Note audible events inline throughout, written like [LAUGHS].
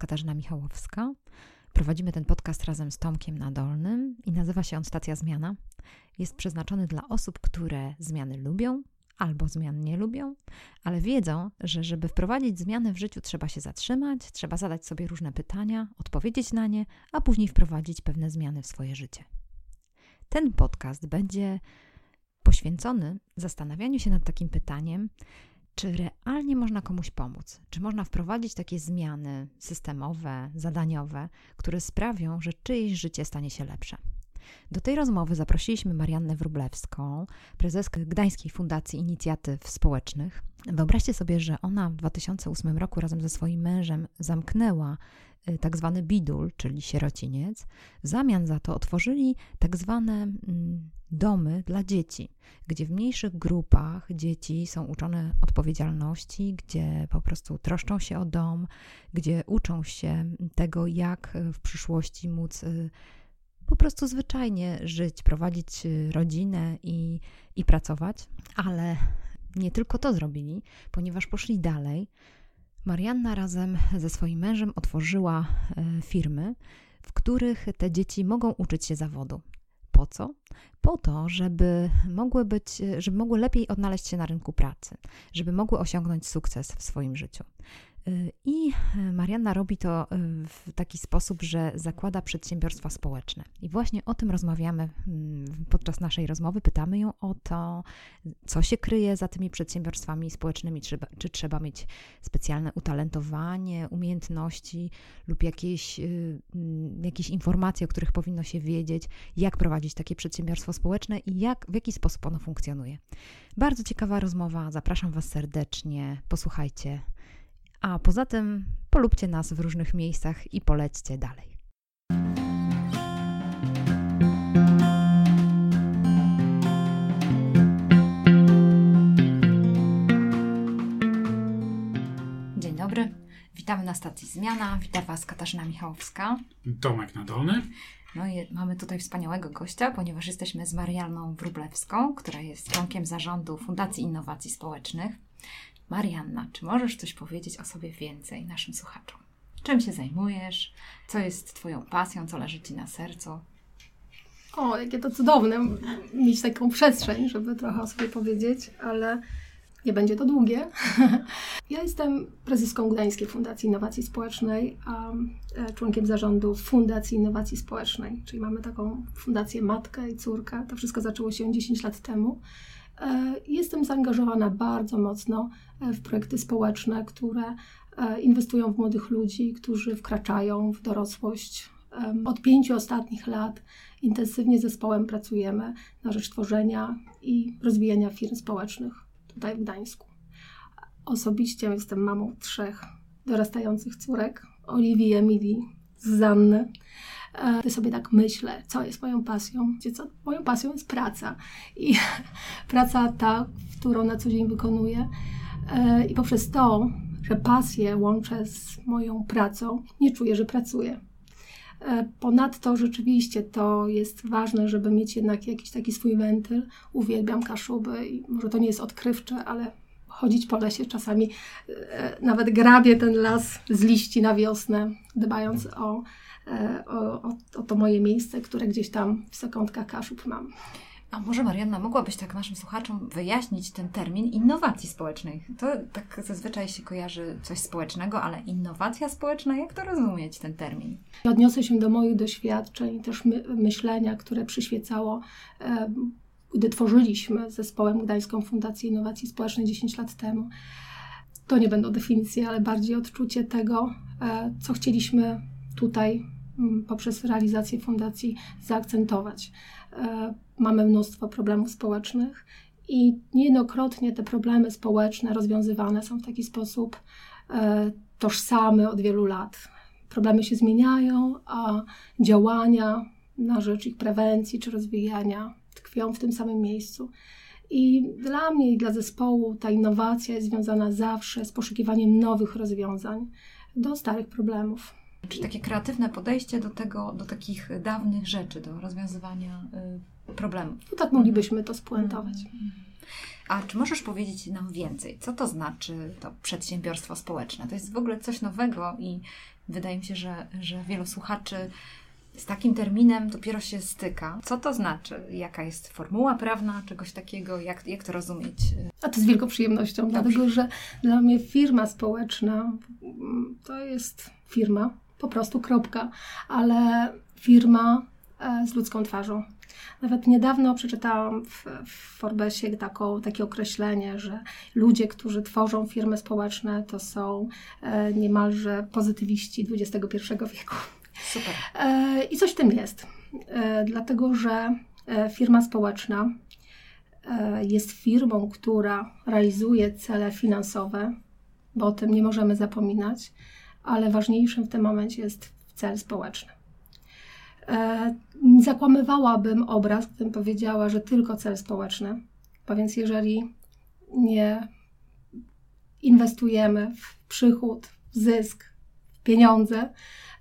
Katarzyna Michałowska. Prowadzimy ten podcast razem z Tomkiem Nadolnym i nazywa się on Stacja Zmiana. Jest przeznaczony dla osób, które zmiany lubią albo zmian nie lubią, ale wiedzą, że żeby wprowadzić zmiany w życiu, trzeba się zatrzymać, trzeba zadać sobie różne pytania, odpowiedzieć na nie, a później wprowadzić pewne zmiany w swoje życie. Ten podcast będzie poświęcony zastanawianiu się nad takim pytaniem, czy realnie można komuś pomóc? Czy można wprowadzić takie zmiany systemowe, zadaniowe, które sprawią, że czyjeś życie stanie się lepsze? Do tej rozmowy zaprosiliśmy Mariannę Wrublewską, prezeskę Gdańskiej Fundacji Inicjatyw Społecznych. Wyobraźcie sobie, że ona w 2008 roku razem ze swoim mężem zamknęła y, tak zwany bidul, czyli sierociniec. W zamian za to otworzyli tak zwane mm, domy dla dzieci, gdzie w mniejszych grupach dzieci są uczone odpowiedzialności, gdzie po prostu troszczą się o dom, gdzie uczą się tego, jak w przyszłości móc y, po prostu zwyczajnie żyć, prowadzić y, rodzinę i, i pracować. Ale nie tylko to zrobili, ponieważ poszli dalej. Marianna razem ze swoim mężem otworzyła y, firmy, w których te dzieci mogą uczyć się zawodu. Po co? Po to, żeby mogły być, żeby mogły lepiej odnaleźć się na rynku pracy, żeby mogły osiągnąć sukces w swoim życiu. I Marianna robi to w taki sposób, że zakłada przedsiębiorstwa społeczne. I właśnie o tym rozmawiamy mm, podczas naszej rozmowy. Pytamy ją o to, co się kryje za tymi przedsiębiorstwami społecznymi, czy, czy trzeba mieć specjalne utalentowanie, umiejętności lub jakieś, y, mm, jakieś informacje, o których powinno się wiedzieć, jak prowadzić takie przedsiębiorstwo społeczne i jak, w jaki sposób ono funkcjonuje. Bardzo ciekawa rozmowa. Zapraszam Was serdecznie. Posłuchajcie. A poza tym polubcie nas w różnych miejscach i polećcie dalej. Dzień dobry. Witamy na stacji Zmiana. Witam Was Katarzyna Michałowska. Tomek Nadolny. No i mamy tutaj wspaniałego gościa, ponieważ jesteśmy z Marianną Wrublewską, która jest członkiem zarządu Fundacji Innowacji Społecznych. Marianna, czy możesz coś powiedzieć o sobie więcej naszym słuchaczom? Czym się zajmujesz? Co jest Twoją pasją? Co leży Ci na sercu? O, jakie to cudowne mieć taką przestrzeń, żeby trochę o sobie powiedzieć, ale nie będzie to długie. [LAUGHS] Ja jestem prezeską Gdańskiej Fundacji Innowacji Społecznej, a e, członkiem zarządu Fundacji Innowacji Społecznej, czyli mamy taką fundację matkę i córkę. To wszystko zaczęło się 10 lat temu. E, jestem zaangażowana bardzo mocno w projekty społeczne, które e, inwestują w młodych ludzi, którzy wkraczają w dorosłość. Od pięciu ostatnich lat intensywnie z zespołem pracujemy na rzecz tworzenia i rozwijania firm społecznych tutaj w Gdańsku. Osobiście jestem mamą trzech dorastających córek, Oliwii, Emilii, Zuzanny. Ty sobie tak myślę, co jest moją pasją. Co? Moją pasją jest praca. I [LAUGHS] praca ta, którą na co dzień wykonuję. E, I poprzez to, że pasję łączę z moją pracą, nie czuję, że pracuję. E, ponadto rzeczywiście to jest ważne, żeby mieć jednak jakiś taki swój wentyl. Uwielbiam kaszuby i może to nie jest odkrywcze, ale chodzić po lesie czasami e, nawet grabię ten las z liści na wiosnę, dbając o o, o to moje miejsce, które gdzieś tam w sekątkach Kaszub mam. A może Marianna, mogłabyś tak naszym słuchaczom wyjaśnić ten termin innowacji społecznej? To tak zazwyczaj się kojarzy coś społecznego, ale innowacja społeczna, jak to rozumieć ten termin? Odniosę się do moich doświadczeń, też my, myślenia, które przyświecało, e, gdy tworzyliśmy zespołem Gdańską Fundację Innowacji Społecznej 10 lat temu. To nie będą definicje, ale bardziej odczucie tego, e, co chcieliśmy tutaj mm, poprzez realizację fundacji zaakcentować. E, mamy mnóstwo problemów społecznych i niejednokrotnie te problemy społeczne rozwiązywane są w taki sposób e, tożsamy od wielu lat. Problemy się zmieniają, a działania na rzecz ich prewencji czy rozwijania tkwią w tym samym miejscu. I dla mnie i dla zespołu ta innowacja jest związana zawsze z poszukiwaniem nowych rozwiązań do starych problemów. Czy takie kreatywne podejście do tego, do takich dawnych rzeczy, do rozwiązywania y, problemów. No tak moglibyśmy to spuentować. Mhm. A czy możesz powiedzieć nam więcej? Co to znaczy to przedsiębiorstwo społeczne? To jest w ogóle coś nowego i wydaje mi się, że, że wielu słuchaczy z takim terminem dopiero się styka. Co to znaczy? Jaka jest formuła prawna czegoś takiego? Jak, jak to rozumieć? A to z wielką przyjemnością, Dobrze. dlatego że dla mnie firma społeczna mm, to jest firma, po prostu kropka, ale firma e, z ludzką twarzą. Nawet niedawno przeczytałam w, w Forbesie taką, takie określenie, że ludzie, którzy tworzą firmy społeczne, to są e, niemalże pozytywiści XXI wieku. Super. E, I coś w tym jest, dlatego że firma społeczna jest firmą, która realizuje cele finansowe, bo o tym nie możemy zapominać, ale ważniejszym w tym momencie jest cel społeczny. Zakłamywałabym obraz, gdybym powiedziała, że tylko cel społeczny, bo więc jeżeli nie inwestujemy w przychód, w zysk, w pieniądze,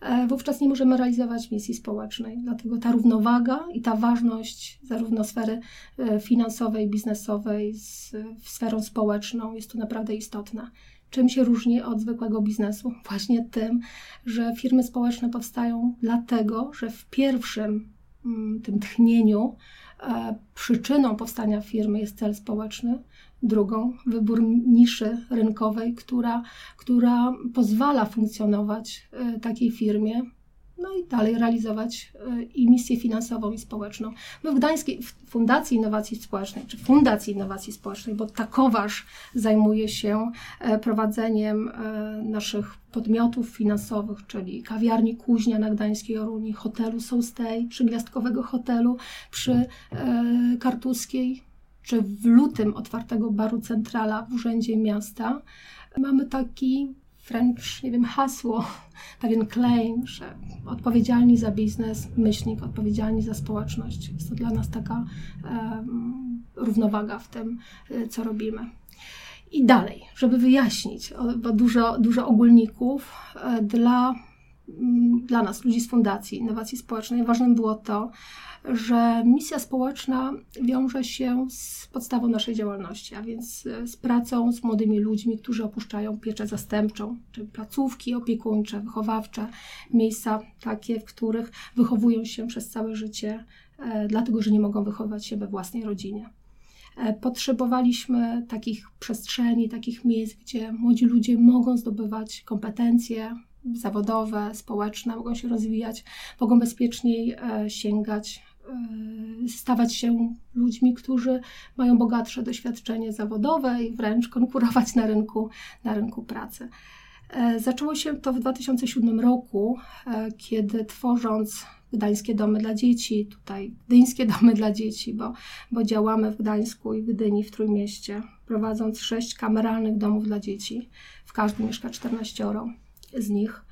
E, wówczas nie możemy realizować misji społecznej. Dlatego ta równowaga i ta ważność zarówno sfery e, finansowej, biznesowej z sferą społeczną jest tu naprawdę istotna. Czym się różni od zwykłego biznesu? Właśnie tym, że firmy społeczne powstają dlatego, że w pierwszym mm, tym tchnieniu e, przyczyną powstania firmy jest cel społeczny, drugą wybór niszy rynkowej, która, która pozwala funkcjonować e, takiej firmie, no i dalej realizować e, i misję finansową i społeczną. My w Gdańskiej Fundacji Innowacji Społecznej, czy Fundacji Innowacji Społecznej, bo takoważ zajmuje się e, prowadzeniem naszych podmiotów finansowych, czyli kawiarni Kuźnia na Gdańskiej Oruni, hotelu Soustay, trzygwiazdkowego hotelu przy Kartuskiej, czy w lutym otwartego baru Centrala w Urzędzie Miasta, mamy taki wręcz, nie wiem, hasło, [LAUGHS] pewien claim, że odpowiedzialni za biznes, myślnik, odpowiedzialni za społeczność. Jest to dla nas taka um, równowaga w tym, e, co robimy. I dalej, żeby wyjaśnić, bo dużo, dużo ogólników e, dla, mm, dla nas, ludzi z Fundacji Innowacji Społecznej, ważnym było to, że misja społeczna wiąże się z podstawą naszej działalności, a więc z pracą z młodymi ludźmi, którzy opuszczają pieczę zastępczą, czy placówki opiekuńcze, wychowawcze, miejsca takie, w których wychowują się przez całe życie, e, dlatego że nie mogą wychowywać się we własnej rodzinie. E, potrzebowaliśmy takich przestrzeni, takich miejsc, gdzie młodzi ludzie mogą zdobywać kompetencje, zawodowe, społeczne, mogą się rozwijać, mogą bezpieczniej e, sięgać stawać się ludźmi, którzy mają bogatsze doświadczenie zawodowe i wręcz konkurować na rynku, na rynku pracy. E, zaczęło się to w 2007 roku, e, kiedy tworząc Gdańskie Domy dla Dzieci, tutaj Gdyńskie Domy dla Dzieci, bo, bo działamy w Gdańsku i w Gdyni, w Trójmieście, prowadząc sześć kameralnych domów dla dzieci. W każdym mieszka 14 z nich.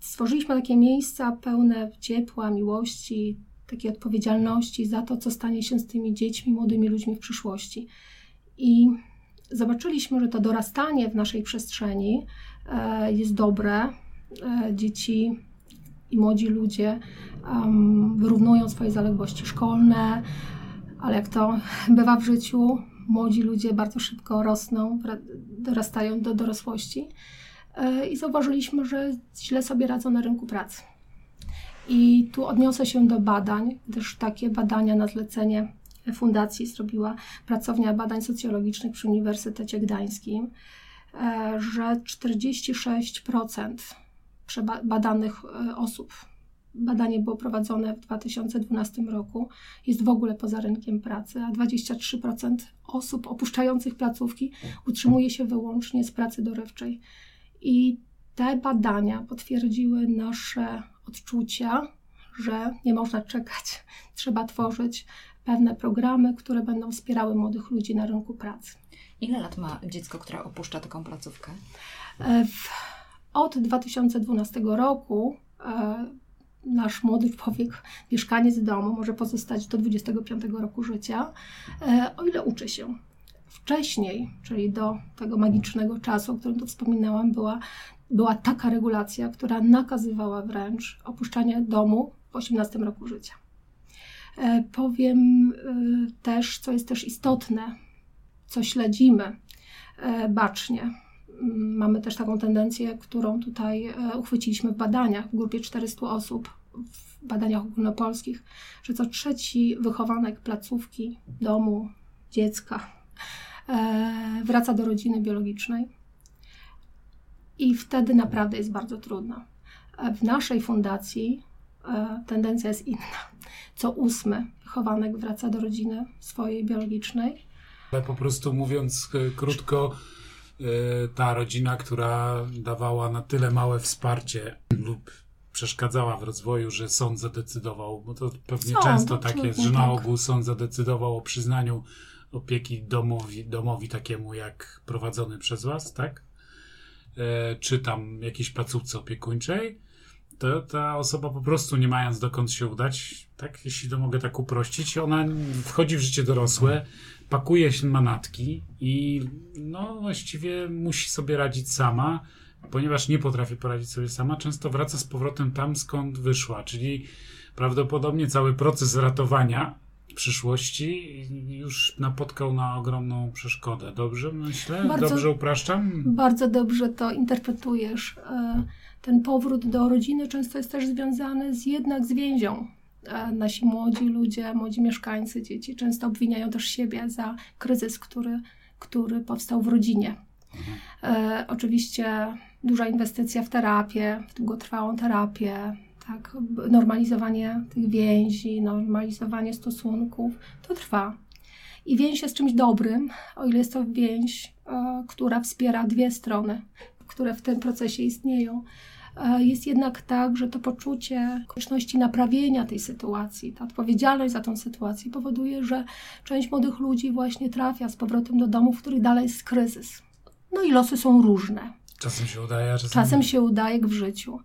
Stworzyliśmy takie miejsca pełne ciepła, miłości, takiej odpowiedzialności za to, co stanie się z tymi dziećmi, młodymi ludźmi w przyszłości. I zobaczyliśmy, że to dorastanie w naszej przestrzeni e, jest dobre. E, dzieci i młodzi ludzie wyrównują swoje zaległości szkolne, ale jak to [LAUGHS] bywa w życiu, młodzi ludzie bardzo szybko rosną, dorastają do dorosłości. E, i zauważyliśmy, że źle sobie radzą na rynku pracy. I tu odniosę się do badań, gdyż takie badania na zlecenie fundacji zrobiła pracownia badań socjologicznych przy Uniwersytecie Gdańskim, e, że 46% badanych e, osób, badanie było prowadzone w 2012 roku, jest w ogóle poza rynkiem pracy, a 23% osób opuszczających placówki utrzymuje się wyłącznie z pracy dorywczej. I te badania potwierdziły nasze odczucia, że nie można czekać, [LAUGHS] trzeba tworzyć pewne programy, które będą wspierały młodych ludzi na rynku pracy. Ile lat ma dziecko, które opuszcza taką placówkę? E, od 2012 roku e, nasz młody człowiek, mieszkaniec domu może pozostać do 25 roku życia, e, o ile uczy się wcześniej, czyli do tego magicznego czasu, o którym tu wspominałam, była, była taka regulacja, która nakazywała wręcz opuszczanie domu w 18 roku życia. E, powiem też, co jest też istotne, co śledzimy bacznie. Mm, mamy też taką tendencję, którą tutaj uchwyciliśmy w badaniach w grupie 400 osób, w badaniach ogólnopolskich, że co trzeci wychowanek placówki, domu, dziecka wraca do rodziny biologicznej. I wtedy naprawdę jest bardzo trudno. W naszej fundacji e, tendencja jest inna. Co ósmy chowanek wraca do rodziny swojej biologicznej. Ale po prostu mówiąc e, krótko, e, ta rodzina, która dawała na tyle małe wsparcie lub przeszkadzała w rozwoju, że sąd zadecydował, bo to pewnie sąd, często tak jest, że na tak. ogół sąd zadecydował o przyznaniu opieki domowi, domowi takiemu jak prowadzony przez was, tak? E, czy tam jakiejś placówce opiekuńczej, to ta osoba po prostu nie mając dokąd się udać, tak, jeśli to mogę tak uprościć, ona wchodzi w życie dorosłe, pakuje się manatki i no właściwie musi sobie radzić sama, ponieważ nie potrafi poradzić sobie sama, często wraca z powrotem tam, skąd wyszła, czyli prawdopodobnie cały proces ratowania przyszłości już napotkał na ogromną przeszkodę. Dobrze myślę? Bardzo, dobrze upraszczam? Bardzo dobrze to interpretujesz. E, ten powrót do rodziny często jest też związany z jednak z więzią. E, nasi młodzi ludzie, młodzi mieszkańcy, dzieci często obwiniają też siebie za kryzys, który, który powstał w rodzinie. Mhm. E, oczywiście duża inwestycja w terapię, w długotrwałą terapię, tak, normalizowanie tych więzi, normalizowanie stosunków, to trwa. I więź jest czymś dobrym, o ile jest to więź, e, która wspiera dwie strony, które w tym procesie istnieją. E, jest jednak tak, że to poczucie konieczności naprawienia tej sytuacji, ta odpowiedzialność za tą sytuację powoduje, że część młodych ludzi właśnie trafia z powrotem do domu, w których dalej jest kryzys. No i losy są różne. Czasem się udaje, czasem, czasem się udaje, jak w życiu.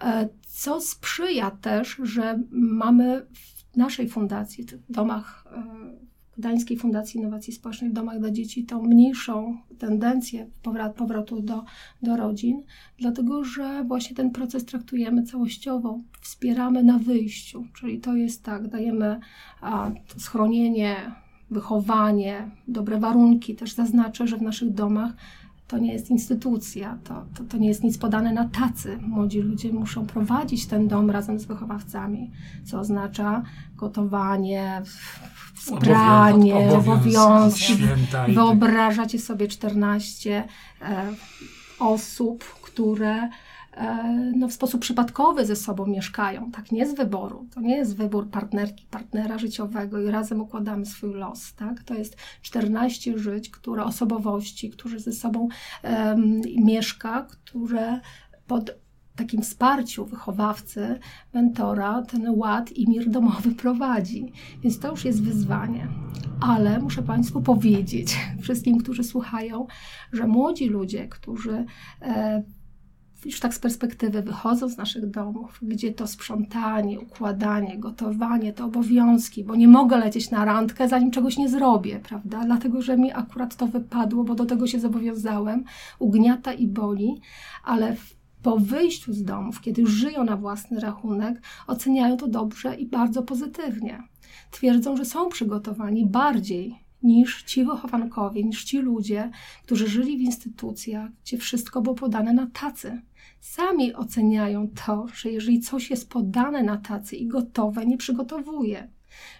E, co sprzyja też, że mamy w naszej fundacji, w domach e, Gdańskiej Fundacji Innowacji Społecznej w domach dla dzieci tą mniejszą tendencję powrat, powrotu do, do rodzin, dlatego że właśnie ten proces traktujemy całościowo, wspieramy na wyjściu, czyli to jest tak, dajemy schronienie, wychowanie, dobre warunki. Też zaznaczę, że w naszych domach to nie jest instytucja, to, to, to, nie jest nic podane na tacy. Młodzi ludzie muszą prowadzić ten dom razem z wychowawcami, co oznacza gotowanie, spranie, obowiązki. Tak Wyobrażacie sobie 14 e, osób, które no, w sposób przypadkowy ze sobą mieszkają, tak, nie z wyboru. To nie jest wybór partnerki, partnera życiowego i razem układamy swój los, tak. To jest 14 żyć, które osobowości, którzy ze sobą um, mieszka, które pod takim wsparciu wychowawcy, mentora, ten ład i mir domowy [LAUGHS] prowadzi. Więc to już jest wyzwanie. Ale muszę Państwu powiedzieć, wszystkim, którzy słuchają, że młodzi ludzie, którzy e, już tak z perspektywy wychodzą z naszych domów, gdzie to sprzątanie, układanie, gotowanie, to obowiązki, bo nie mogę lecieć na randkę, zanim czegoś nie zrobię, prawda? Dlatego, że mi akurat to wypadło, bo do tego się zobowiązałem, ugniata i boli, ale po wyjściu z domów, kiedy żyją na własny rachunek, oceniają to dobrze i bardzo pozytywnie. Twierdzą, że są przygotowani bardziej niż ci wychowankowie, niż ci ludzie, którzy żyli w instytucjach, gdzie wszystko było podane na tacy sami oceniają to, że jeżeli coś jest podane na tacy i gotowe, nie przygotowuje.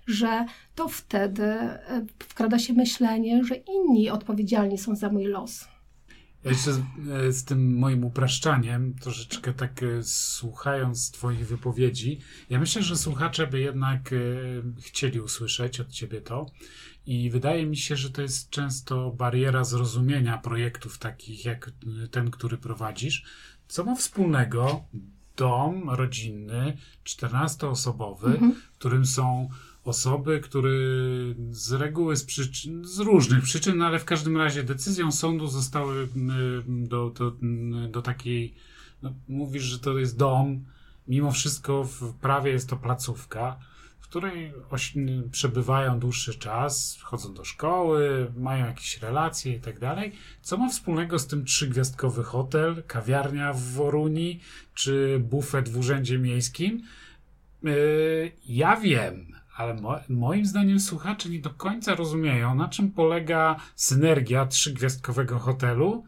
Że to wtedy e, wkrada się myślenie, że inni odpowiedzialni są za mój los. Ja jeszcze z, e, z, tym moim upraszczaniem, troszeczkę tak e, słuchając Twoich wypowiedzi, ja myślę, że słuchacze by jednak chcieli usłyszeć od Ciebie to. I wydaje mi się, że to jest często bariera zrozumienia projektów takich jak ten, który prowadzisz, co ma wspólnego dom rodzinny, 14-osobowy, mhm. w którym są osoby, które z reguły z, przyczyn, z różnych przyczyn, no ale w każdym razie decyzją sądu zostały y, do, do, do takiej, no, mówisz, że to jest dom, mimo wszystko w prawie jest to placówka, której przebywają dłuższy czas, chodzą do szkoły, mają jakieś relacje i tak dalej. Co ma wspólnego z tym trzygwiazdkowy hotel, kawiarnia w Woruni czy bufet w urzędzie miejskim? Yy, ja wiem, ale mo moim zdaniem słuchacze nie do końca rozumieją, na czym polega synergia trzygwiazdkowego hotelu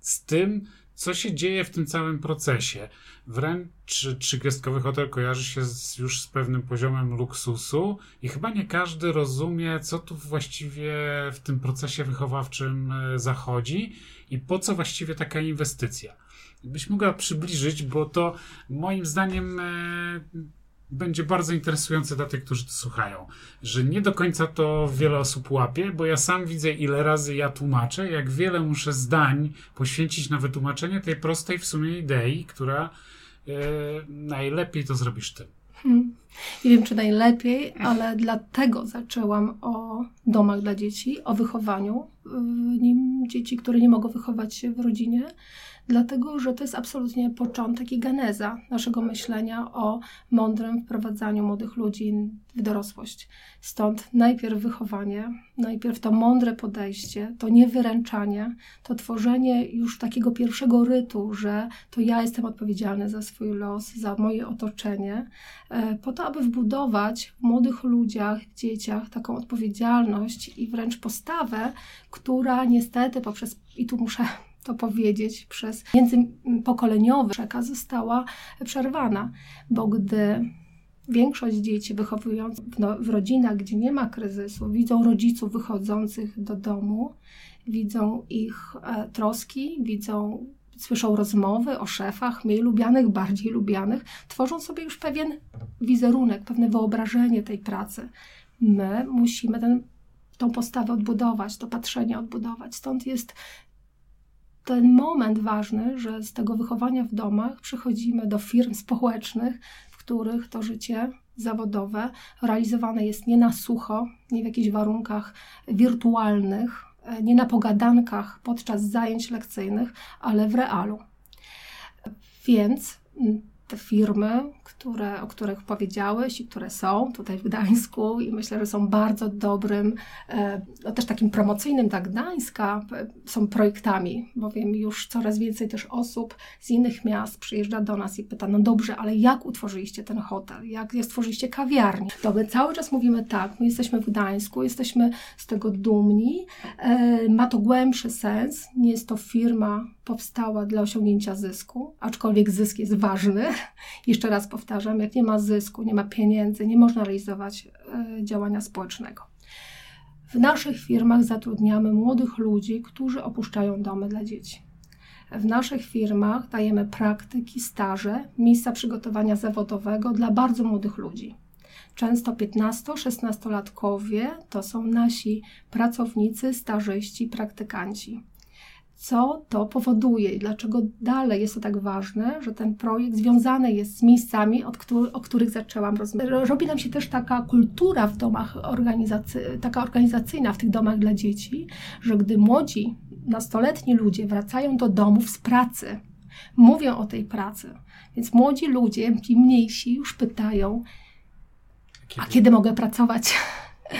z tym, co się dzieje w tym całym procesie. Wręcz trzygwiazdkowy hotel kojarzy się z, już z pewnym poziomem luksusu i chyba nie każdy rozumie, co tu właściwie w tym procesie wychowawczym e, zachodzi i po co właściwie taka inwestycja. Byś mogła przybliżyć, bo to moim zdaniem e, będzie bardzo interesujące dla tych, którzy to słuchają, że nie do końca to wiele osób łapie, bo ja sam widzę, ile razy ja tłumaczę, jak wiele muszę zdań poświęcić na wytłumaczenie tej prostej w sumie idei, która e, najlepiej to zrobisz ty. Hmm. Nie wiem, czy najlepiej, ale dlatego zaczęłam o domach dla dzieci, o wychowaniu nim dzieci, które nie mogą wychować się w rodzinie dlatego że to jest absolutnie początek i geneza naszego myślenia o mądrym wprowadzaniu młodych ludzi w dorosłość. Stąd najpierw wychowanie, najpierw to mądre podejście, to niewyręczanie, to tworzenie już takiego pierwszego rytu, że to ja jestem odpowiedzialny za swój los, za moje otoczenie, e, po to, aby wbudować w młodych ludziach, dzieciach taką odpowiedzialność i wręcz postawę, która niestety poprzez, i tu muszę to powiedzieć, przez międzypokoleniowy przekaz została przerwana, bo gdy większość dzieci wychowując w, no, w rodzinach, gdzie nie ma kryzysu, widzą rodziców wychodzących do domu, widzą ich e, troski, widzą słyszą rozmowy o szefach, mniej lubianych, bardziej lubianych, tworzą sobie już pewien wizerunek, pewne wyobrażenie tej pracy. My musimy ten, tą postawę odbudować, to patrzenie odbudować. Stąd jest ten moment ważny, że z tego wychowania w domach przechodzimy do firm społecznych, w których to życie zawodowe realizowane jest nie na sucho, nie w jakichś warunkach wirtualnych, nie na pogadankach podczas zajęć lekcyjnych, ale w realu. Więc te firmy, które, o których powiedziałeś i które są tutaj w Gdańsku i myślę, że są bardzo dobrym, e, no też takim promocyjnym dla Gdańska, e, są projektami, bowiem już coraz więcej też osób z innych miast przyjeżdża do nas i pyta, no dobrze, ale jak utworzyliście ten hotel, jak, jak stworzyliście kawiarnię? To my cały czas mówimy tak, my jesteśmy w Gdańsku, jesteśmy z tego dumni, e, ma to głębszy sens, nie jest to firma powstała dla osiągnięcia zysku, aczkolwiek zysk jest ważny. [LAUGHS] Jeszcze raz powtarzam, jak nie ma zysku, nie ma pieniędzy, nie można realizować e, działania społecznego. W naszych firmach zatrudniamy młodych ludzi, którzy opuszczają domy dla dzieci. W naszych firmach dajemy praktyki, staże, miejsca przygotowania zawodowego dla bardzo młodych ludzi. Często 15-16-latkowie to są nasi pracownicy, stażyści, praktykanci co to powoduje i dlaczego dalej jest to tak ważne, że ten projekt związany jest z miejscami, od który, o których zaczęłam rozmawiać. Robi nam się też taka kultura w domach organizacy- taka organizacyjna w tych domach dla dzieci, że gdy młodzi, nastoletni ludzie wracają do domów z pracy, mówią o tej pracy, więc młodzi ludzie, ci mniejsi już pytają, kiedy? a kiedy mogę pracować?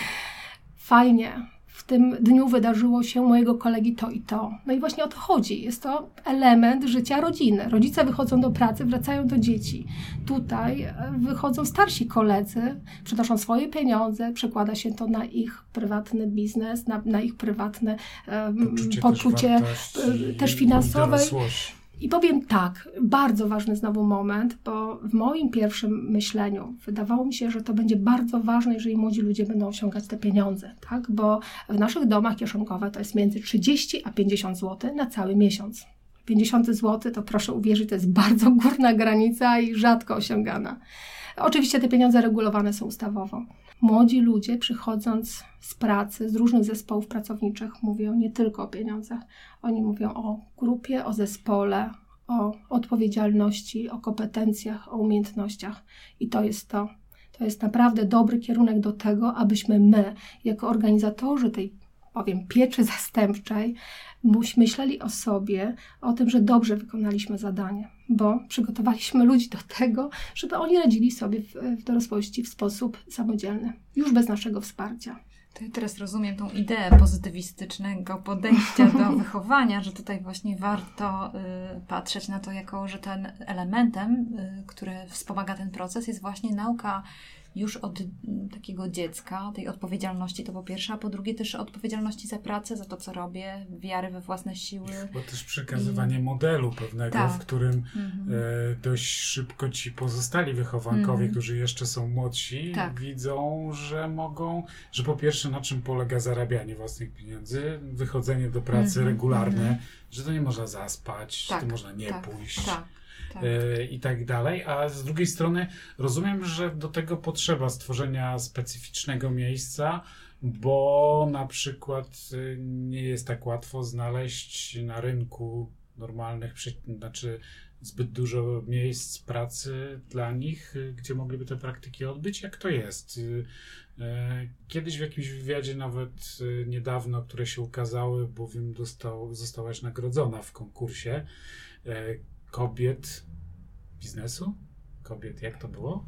[LAUGHS] Fajnie, w tym dniu wydarzyło się mojego kolegi to i to. No i właśnie o to chodzi. Jest to element życia rodziny. Rodzice wychodzą do pracy, wracają do dzieci. Tutaj e, wychodzą starsi koledzy, przynoszą swoje pieniądze, przekłada się to na ich prywatny biznes, na, na ich prywatne um, poczucie, poczucie też, też finansowe. I powiem tak, bardzo ważny znowu moment, bo w moim pierwszym myśleniu wydawało mi się, że to będzie bardzo ważne, jeżeli młodzi ludzie będą osiągać te pieniądze, tak? Bo w naszych domach kieszonkowe to jest między 30 a 50 zł na cały miesiąc. 50 zł to proszę uwierzyć, to jest bardzo górna granica i rzadko osiągana. Oczywiście te pieniądze regulowane są ustawowo. Młodzi ludzie przychodząc z pracy, z różnych zespołów pracowniczych mówią nie tylko o pieniądzach. Oni mówią o grupie, o zespole, o odpowiedzialności, o kompetencjach, o umiejętnościach. I to jest to. To jest naprawdę dobry kierunek do tego, abyśmy my, jako organizatorzy tej powiem, pieczy zastępczej, myśleli o sobie, o tym, że dobrze wykonaliśmy zadanie, bo przygotowaliśmy ludzi do tego, żeby oni radzili sobie w, w dorosłości w sposób samodzielny, już bez naszego wsparcia. To ja teraz rozumiem tą ideę pozytywistycznego podejścia do [LAUGHS] wychowania, że tutaj właśnie warto y, patrzeć na to jako, że ten elementem, y, który wspomaga ten proces jest właśnie nauka już od mm, takiego dziecka, tej odpowiedzialności to po pierwsze, a po drugie też odpowiedzialności za pracę, za to, co robię, wiary we własne siły. Bo też przekazywanie I... modelu pewnego, tak. w którym mhm. e, dość szybko ci pozostali wychowankowie, mhm. którzy jeszcze są młodsi, tak. widzą, że mogą, że po pierwsze na czym polega zarabianie własnych pieniędzy, wychodzenie do pracy mhm. regularne, mhm. że to nie można zaspać, tak. to można nie tak. pójść. Tak tak. E, i tak dalej. A z drugiej strony rozumiem, że do tego potrzeba stworzenia specyficznego miejsca, bo na przykład e, nie jest tak łatwo znaleźć na rynku normalnych, znaczy zbyt dużo miejsc pracy dla nich, e, gdzie mogliby te praktyki odbyć. Jak to jest? Kiedyś w jakimś wywiadzie, nawet niedawno, które się ukazały, bowiem dostał, zostałaś nagrodzona w konkursie, kobiet biznesu? Kobiet, jak to było?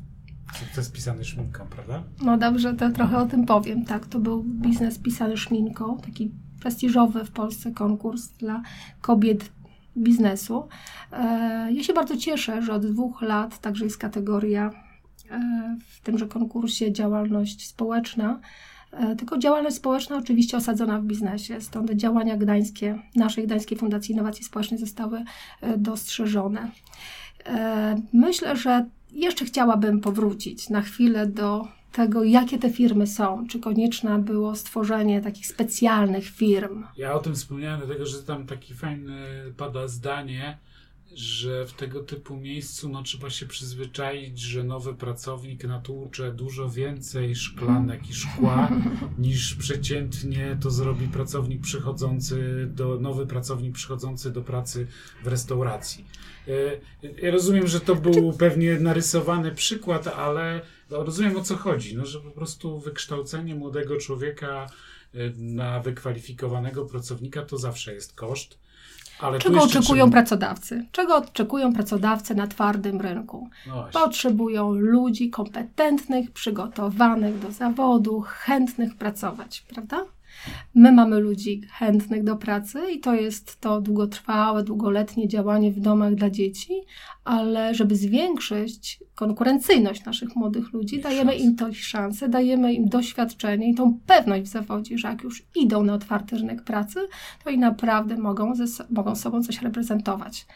Sukces pisany szminką, prawda? No dobrze, to trochę o tym powiem. Tak, to był biznes pisany szminką, taki prestiżowy w Polsce konkurs dla kobiet biznesu. E, ja się bardzo cieszę, że od dwóch lat także jest kategoria e, w tymże konkursie działalność społeczna. E, tylko działalność społeczna oczywiście osadzona w biznesie, stąd działania gdańskie, naszej Gdańskiej Fundacji Innowacji Społecznej zostały dostrzeżone. Myślę, że jeszcze chciałabym powrócić na chwilę do tego, jakie te firmy są. Czy konieczne było stworzenie takich specjalnych firm? Ja o tym wspomniałem, dlatego że tam taki fajny pada zdanie, że w tego typu miejscu no, trzeba się przyzwyczaić, że nowy pracownik natłucze dużo więcej szklanek i szkła niż przeciętnie to zrobi pracownik przychodzący do, nowy pracownik przychodzący do pracy w restauracji. E, ja rozumiem, że to był pewnie narysowany przykład, ale rozumiem o co chodzi. No, że po prostu wykształcenie młodego człowieka e, na wykwalifikowanego pracownika to zawsze jest koszt. Ale Czego oczekują pracodawcy? Czego oczekują pracodawcy na twardym rynku? No Potrzebują ludzi kompetentnych, przygotowanych do zawodu, chętnych pracować, prawda? My mamy ludzi chętnych do pracy i to jest to długotrwałe, długoletnie działanie w domach dla dzieci, ale żeby zwiększyć konkurencyjność naszych młodych ludzi, dajemy im to szansę, dajemy im doświadczenie i tą pewność w zawodzie, że jak już idą na otwarty rynek pracy, to i naprawdę mogą, ze, mogą sobą coś reprezentować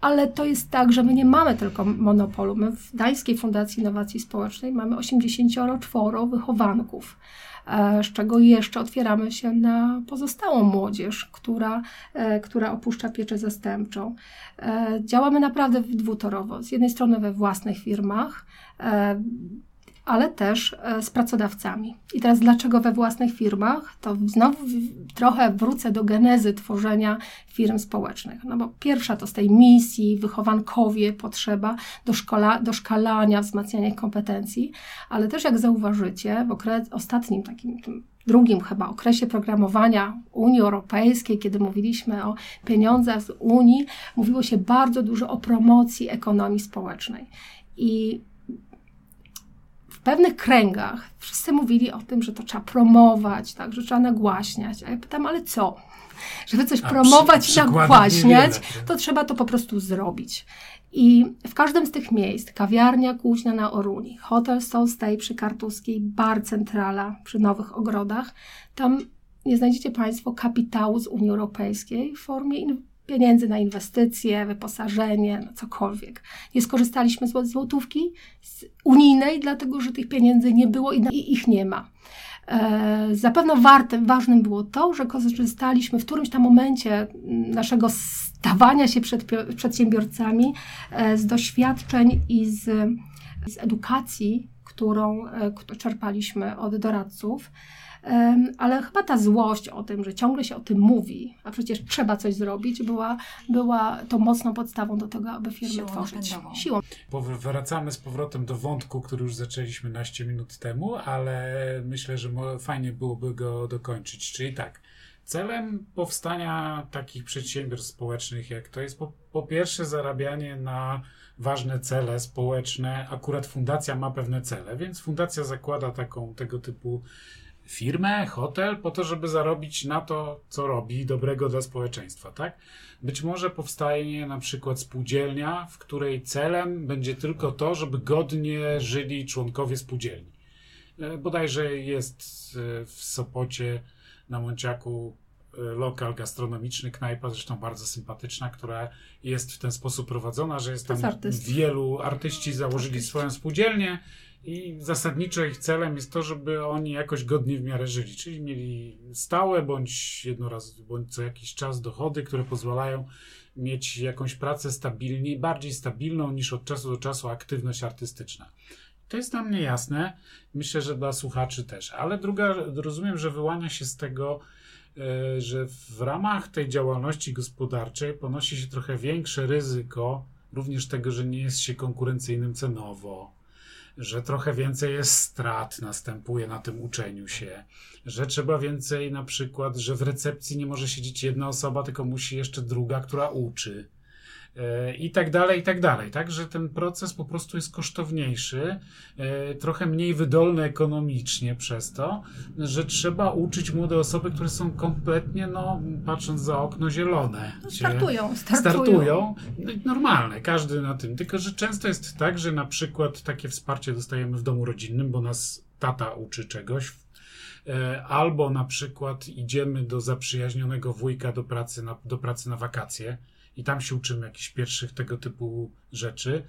ale to jest tak, że my nie mamy tylko monopolu. My w Dańskiej Fundacji Innowacji Społecznej mamy 84 wychowanków. E, z czego jeszcze otwieramy się na pozostałą młodzież, która, e, która opuszcza pieczę zastępczą. E, działamy naprawdę dwutorowo. Z jednej strony we własnych firmach, ale też e, z pracodawcami. I teraz dlaczego we własnych firmach? To znowu trochę wrócę do genezy tworzenia firm społecznych. No bo pierwsza to z tej misji, wychowankowie, potrzeba doszkola, doszkalania, wzmacniania kompetencji, ale też jak zauważycie, w okres, ostatnim takim drugim chyba okresie programowania Unii Europejskiej, kiedy mówiliśmy o pieniądzach z Unii, mówiło się bardzo dużo o promocji ekonomii społecznej. I pewnych kręgach wszyscy mówili o tym, że to trzeba promować, tak, że trzeba nagłaśniać. A ja pytam, ale co? Żeby coś A promować i nagłaśniać, to trzeba to po prostu zrobić. I w każdym z tych miejsc, kawiarnia Kuźnia na Oruni, hotel Soul Stay przy Kartuskiej, bar Centrala przy Nowych Ogrodach, tam nie znajdziecie Państwo kapitału z Unii Europejskiej w formie pieniędzy na inwestycje, wyposażenie, no cokolwiek. Nie skorzystaliśmy z złotówki z unijnej, dlatego że tych pieniędzy nie było i ich nie ma. E, zapewne wartym, ważnym było to, że korzystaliśmy w którymś tam momencie naszego stawania się przed przedsiębiorcami e, z doświadczeń i z, z edukacji, którą e, czerpaliśmy od doradców ale chyba ta złość o tym, że ciągle się o tym mówi, a przecież trzeba coś zrobić, była, była tą mocną podstawą do tego, aby firmy Siłą tworzyć. Napędową. Siłą. Wracamy z powrotem do wątku, który już zaczęliśmy naście minut temu, ale myślę, że fajnie byłoby go dokończyć. Czyli tak, celem powstania takich przedsiębiorstw społecznych, jak to jest po, po pierwsze zarabianie na ważne cele społeczne. Akurat fundacja ma pewne cele, więc fundacja zakłada taką tego typu firmę, hotel, po to, żeby zarobić na to, co robi dobrego dla społeczeństwa, tak? Być może powstanie na przykład spółdzielnia, w której celem będzie tylko to, żeby godnie żyli członkowie spółdzielni. E, bodajże jest e, w Sopocie na Mąciaku e, lokal gastronomiczny, knajpa zresztą bardzo sympatyczna, która jest w ten sposób prowadzona, że jest tam artyst. wielu artyści założyli swoją spółdzielnię i zasadniczo ich celem jest to, żeby oni jakoś godnie w miarę żyli, czyli mieli stałe bądź jednoraz, bądź co jakiś czas dochody, które pozwalają mieć jakąś pracę stabilniej, bardziej stabilną niż od czasu do czasu aktywność artystyczna. To jest dla mnie jasne. Myślę, że dla słuchaczy też. Ale druga, rozumiem, że wyłania się z tego, e, że w ramach tej działalności gospodarczej ponosi się trochę większe ryzyko, również tego, że nie jest się konkurencyjnym cenowo, że trochę więcej jest strat następuje na tym uczeniu się, że trzeba więcej na przykład, że w recepcji nie może siedzieć jedna osoba, tylko musi jeszcze druga, która uczy i tak dalej, i tak dalej. Tak, że ten proces po prostu jest kosztowniejszy, e, trochę mniej wydolny ekonomicznie przez to, że trzeba uczyć młode osoby, które są kompletnie, no, patrząc za okno, zielone. No, startują, startują. Startują. No normalne, każdy na tym. Tylko, że często jest tak, że na przykład takie wsparcie dostajemy w domu rodzinnym, bo nas tata uczy czegoś, e, albo na przykład idziemy do zaprzyjaźnionego wujka do pracy na, do pracy na wakacje i tam się uczymy jakichś pierwszych tego typu rzeczy.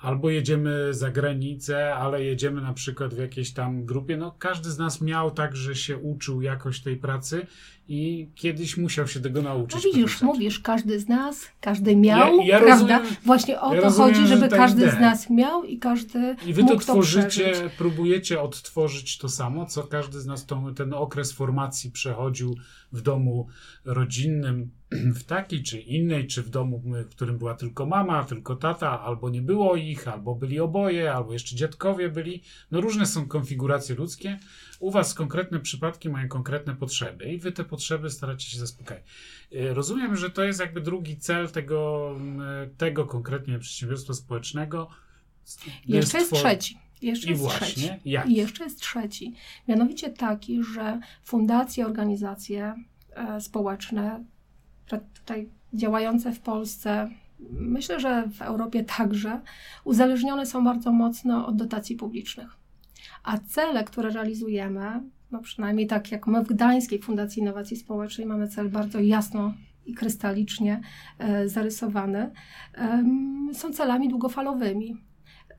Albo jedziemy za granicę, ale jedziemy na przykład w jakiejś tam grupie. No, każdy z nas miał tak, że się uczył jakoś tej pracy i kiedyś musiał się tego nauczyć. No widzisz, mówisz, każdy z nas, każdy miał, ja, ja prawda? Rozumiem, Właśnie o ja to rozumiem, chodzi, żeby każdy idea. z nas miał i każdy I wy mógł to tworzycie, to próbujecie odtworzyć to samo, co każdy z nas tą, ten okres formacji przechodził w domu rodzinnym, w takiej czy innej, czy w domu, w którym była tylko mama, tylko tata, albo nie było ich, albo byli oboje, albo jeszcze dziadkowie byli. No różne są konfiguracje ludzkie. U was konkretne przypadki mają konkretne potrzeby i wy te potrzeby staracie się zaspokajać. Y, rozumiem, że to jest jakby drugi cel tego, y, tego konkretnie przedsiębiorstwa społecznego. Jeszcze jest trzeci. Jeszcze I jest właśnie, trzeci. jak? I jeszcze jest trzeci. Mianowicie taki, że fundacje, organizacje e, społeczne, tutaj działające w Polsce, myślę, że w Europie także, uzależnione są bardzo mocno od dotacji publicznych. A cele, które realizujemy, no przynajmniej tak jak my w Gdańskiej Fundacji Innowacji Społecznej mamy cel bardzo jasno i krystalicznie e, zarysowany, są celami długofalowymi.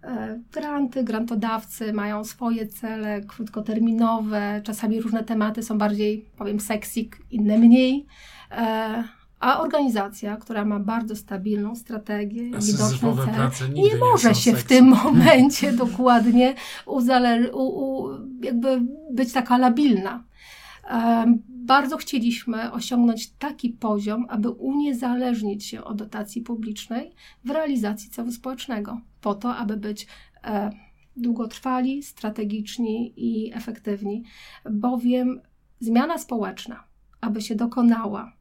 E, Granty, grantodawcy mają swoje cele krótkoterminowe, czasami różne tematy są bardziej, powiem, sexy, inne mniej. E, A organizacja, która ma bardzo stabilną strategię i widoczne cele, nie może się w tym momencie [LAUGHS] dokładnie uzale- u, u, jakby być taka labilna. Bardzo chcieliśmy osiągnąć taki poziom, aby uniezależnić się od dotacji publicznej w realizacji celu społecznego, po to, aby być e, długotrwali, strategiczni i efektywni, bowiem zmiana społeczna, aby się dokonała,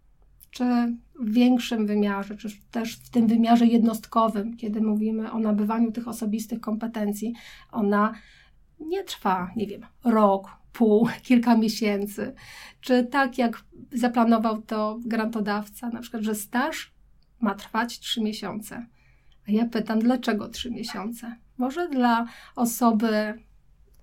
czy w większym wymiarze, czy też w tym wymiarze jednostkowym, kiedy mówimy o nabywaniu tych osobistych kompetencji, ona nie trwa, nie wiem, rok, pół, kilka miesięcy, czy tak jak zaplanował to grantodawca, na przykład, że staż ma trwać trzy miesiące. A ja pytam, dlaczego trzy miesiące? Może dla osoby,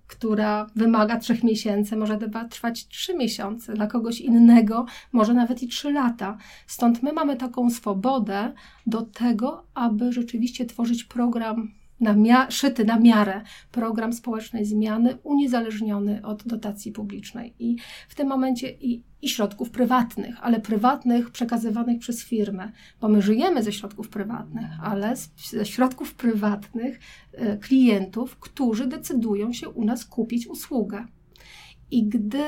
która wymaga trzech miesięcy, może chyba trwać trzy miesiące, dla kogoś innego może nawet i trzy lata. Stąd my mamy taką swobodę do tego, aby rzeczywiście tworzyć program na mia- szyty na miarę, program społecznej zmiany uniezależniony od dotacji publicznej i w tym momencie i, i środków prywatnych, ale prywatnych przekazywanych przez firmę, bo my żyjemy ze środków prywatnych, ale ze środków prywatnych e, klientów, którzy decydują się u nas kupić usługę. I gdy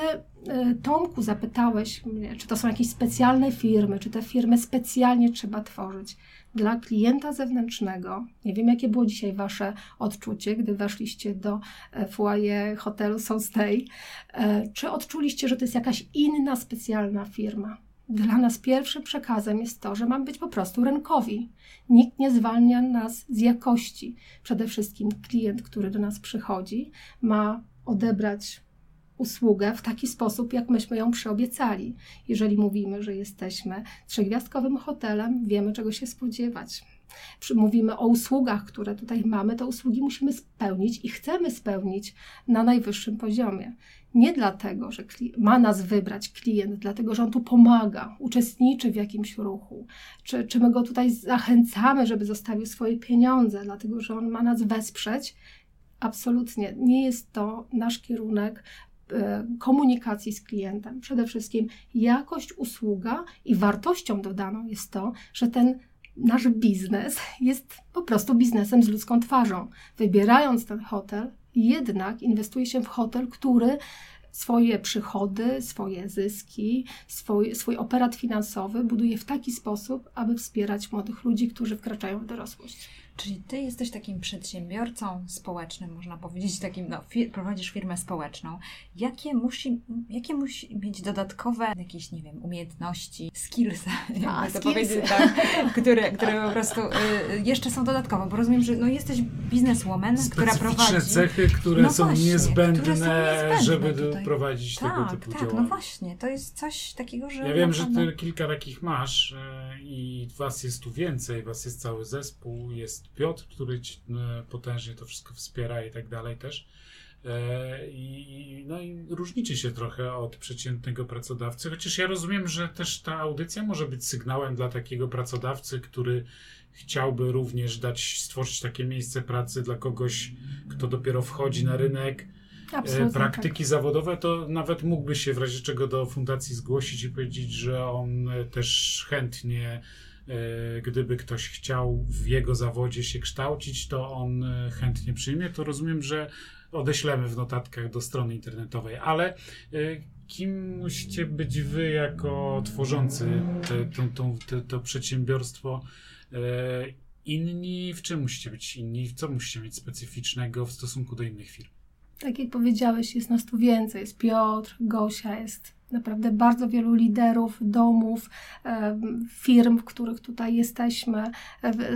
e, Tomku zapytałeś mnie, czy to są jakieś specjalne firmy, czy te firmy specjalnie trzeba tworzyć dla klienta zewnętrznego, nie wiem jakie było dzisiaj Wasze odczucie, gdy weszliście do e, foyer hotelu Soulstay, e, czy odczuliście, że to jest jakaś inna specjalna firma? Dla nas pierwszym przekazem jest to, że mamy być po prostu rynkowi. Nikt nie zwalnia nas z jakości. Przede wszystkim klient, który do nas przychodzi, ma odebrać usługę w taki sposób, jak myśmy ją przyobiecali. Jeżeli mówimy, że jesteśmy trzygwiazdkowym hotelem, wiemy czego się spodziewać. Mówimy o usługach, które tutaj mamy, to usługi musimy spełnić i chcemy spełnić na najwyższym poziomie. Nie dlatego, że ma nas wybrać klient, dlatego, że on tu pomaga, uczestniczy w jakimś ruchu, czy, czy my go tutaj zachęcamy, żeby zostawił swoje pieniądze, dlatego, że on ma nas wesprzeć. Absolutnie nie jest to nasz kierunek komunikacji z klientem. Przede wszystkim jakość usługa i wartością dodaną jest to, że ten nasz biznes jest po prostu biznesem z ludzką twarzą. Wybierając ten hotel, jednak inwestuje się w hotel, który swoje przychody, swoje zyski, swój, swój operat finansowy buduje w taki sposób, aby wspierać młodych ludzi, którzy wkraczają w dorosłość. Czyli ty jesteś takim przedsiębiorcą społecznym, można powiedzieć, takim, no, fir prowadzisz firmę społeczną. Jakie musi, jakie musi mieć dodatkowe jakieś, nie wiem, umiejętności, skills, [LAUGHS] jakby to powiedzieć, tak, które, które po prostu y, jeszcze są dodatkowe, bo rozumiem, że no, jesteś bizneswoman, która prowadzi... cechy, które, no są, właśnie, niezbędne, które są niezbędne, żeby tutaj. prowadzić tak, tego typu tak, działania. no właśnie, to jest coś takiego, że... Ja wiem, że ty kilka takich masz y, i was jest tu więcej, was jest cały zespół, jest Piotr, który e, potężnie to wszystko wspiera i tak dalej też. E, I, no i różnicie się trochę od przeciętnego pracodawcy, chociaż ja rozumiem, że też ta audycja może być sygnałem dla takiego pracodawcy, który chciałby również dać, stworzyć takie miejsce pracy dla kogoś, kto dopiero wchodzi na rynek. E, Absolutnie praktyki tak. zawodowe, to nawet mógłby się w razie czego do fundacji zgłosić i powiedzieć, że on też chętnie gdyby ktoś chciał w jego zawodzie się kształcić, to on e, chętnie przyjmie. To rozumiem, że odeślemy w notatkach do strony internetowej, ale e, kim musicie być wy jako tworzący te, to, te, to przedsiębiorstwo? Inni, w czym musicie być inni? Co musicie mieć specyficznego w stosunku do innych firm? Tak jak powiedziałeś, jest nas tu więcej. Jest Piotr, Gosia, jest naprawdę bardzo wielu liderów, domów, firm, w których tutaj jesteśmy,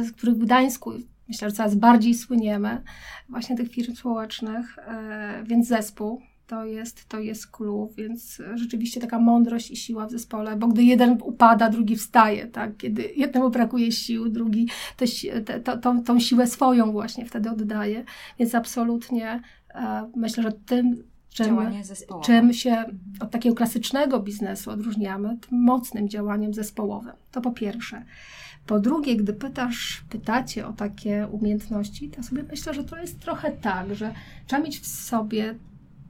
z których w Gdańsku myślę, że coraz bardziej słyniemy, właśnie tych firm społecznych, e, więc zespół to jest, to jest klub, więc rzeczywiście taka mądrość i siła w zespole, bo gdy jeden upada, drugi wstaje, tak? Kiedy jednemu brakuje sił, drugi te, te, to, tą, tą siłę swoją właśnie wtedy oddaje, więc absolutnie e, myślę, że tym czym, czym się od takiego klasycznego biznesu odróżniamy, tym mocnym działaniem zespołowym. To po pierwsze. Po drugie, gdy pytasz, pytacie o takie umiejętności, to sobie myślę, że to jest trochę tak, że trzeba mieć w sobie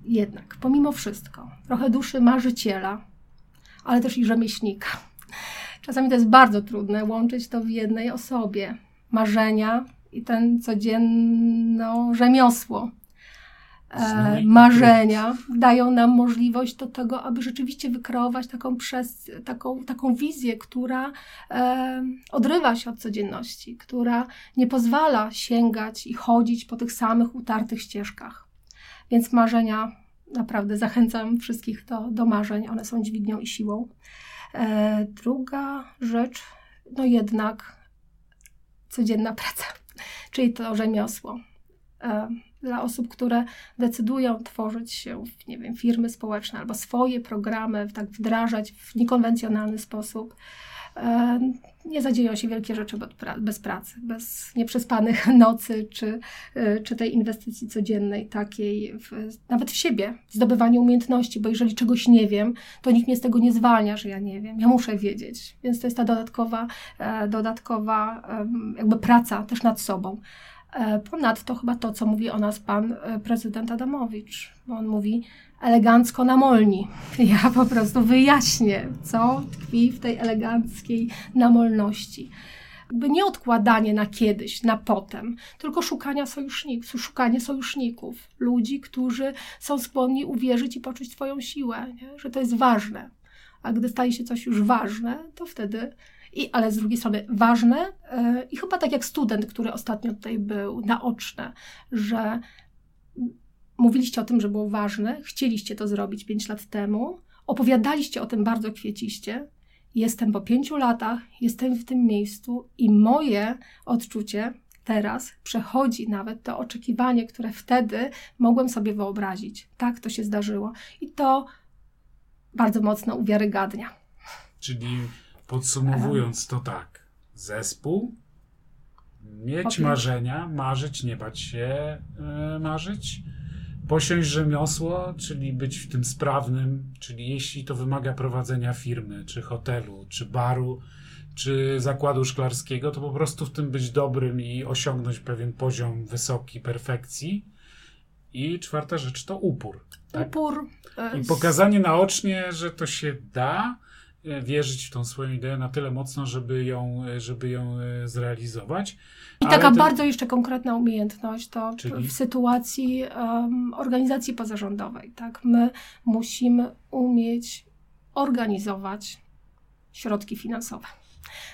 jednak, pomimo wszystko, trochę duszy marzyciela, ale też i rzemieślnika. Czasami to jest bardzo trudne łączyć to w jednej osobie. Marzenia i ten codzienno rzemiosło, e, marzenia dają nam możliwość do tego, aby rzeczywiście wykreować taką, przez, taką, taką wizję, która e, odrywa się od codzienności, która nie pozwala sięgać i chodzić po tych samych utartych ścieżkach. Więc marzenia, naprawdę zachęcam wszystkich do, do marzeń, one są dźwignią i siłą. E, druga rzecz, no jednak codzienna praca, [LAUGHS] czyli to rzemiosło. Dla osób, które decydują tworzyć się, w, nie wiem, firmy społeczne albo swoje programy, tak wdrażać w niekonwencjonalny sposób. E, nie zadzieją się wielkie rzeczy bez pracy, bez nieprzespanych [LAUGHS] nocy, czy, e, czy tej inwestycji codziennej, takiej w, nawet w siebie, w zdobywaniu umiejętności, bo jeżeli czegoś nie wiem, to nikt mnie z tego nie zwalnia, że ja nie wiem, ja muszę wiedzieć. Więc to jest ta dodatkowa, e, dodatkowa jakby praca też nad sobą. E, ponadto chyba to, co mówi o nas pan e, prezydent Adamowicz, bo on mówi elegancko na molni. [LAUGHS] Ja po prostu wyjaśnię, co tkwi w tej eleganckiej namolności. Jakby nie odkładanie na kiedyś, na potem, tylko szukania sojuszników, szukanie sojuszników, ludzi, którzy są skłonni uwierzyć i poczuć swoją siłę, nie? że to jest ważne. A gdy staje się coś już ważne, to wtedy i, ale z drugiej strony ważne yy, i chyba tak jak student, który ostatnio tutaj był, naoczne, że mówiliście o tym, że było ważne, chcieliście to zrobić pięć lat temu, opowiadaliście o tym bardzo kwieciście. Jestem po pięciu latach, jestem w tym miejscu i moje odczucie, teraz przechodzi nawet to oczekiwanie, które wtedy mogłem sobie wyobrazić. Tak to się zdarzyło. I to bardzo mocno uwiarygadnia. Czyli podsumowując to tak, zespół, mieć marzenia, marzyć, nie bać się yy, marzyć, posiąść rzemiosło, czyli być w tym sprawnym, czyli jeśli to wymaga prowadzenia firmy, czy hotelu, czy baru, czy zakładu szklarskiego, to po prostu w tym być dobrym i osiągnąć pewien poziom wysoki perfekcji. I czwarta rzecz to upór. Tak? Upór. I pokazanie naocznie, że to się da, e, wierzyć w tą swoją ideę na tyle mocno, żeby ją, żeby ją e, zrealizować. I taka bardzo jeszcze konkretna umiejętność to Czyli? w sytuacji um, organizacji pozarządowej. Tak? My musimy umieć organizować środki finansowe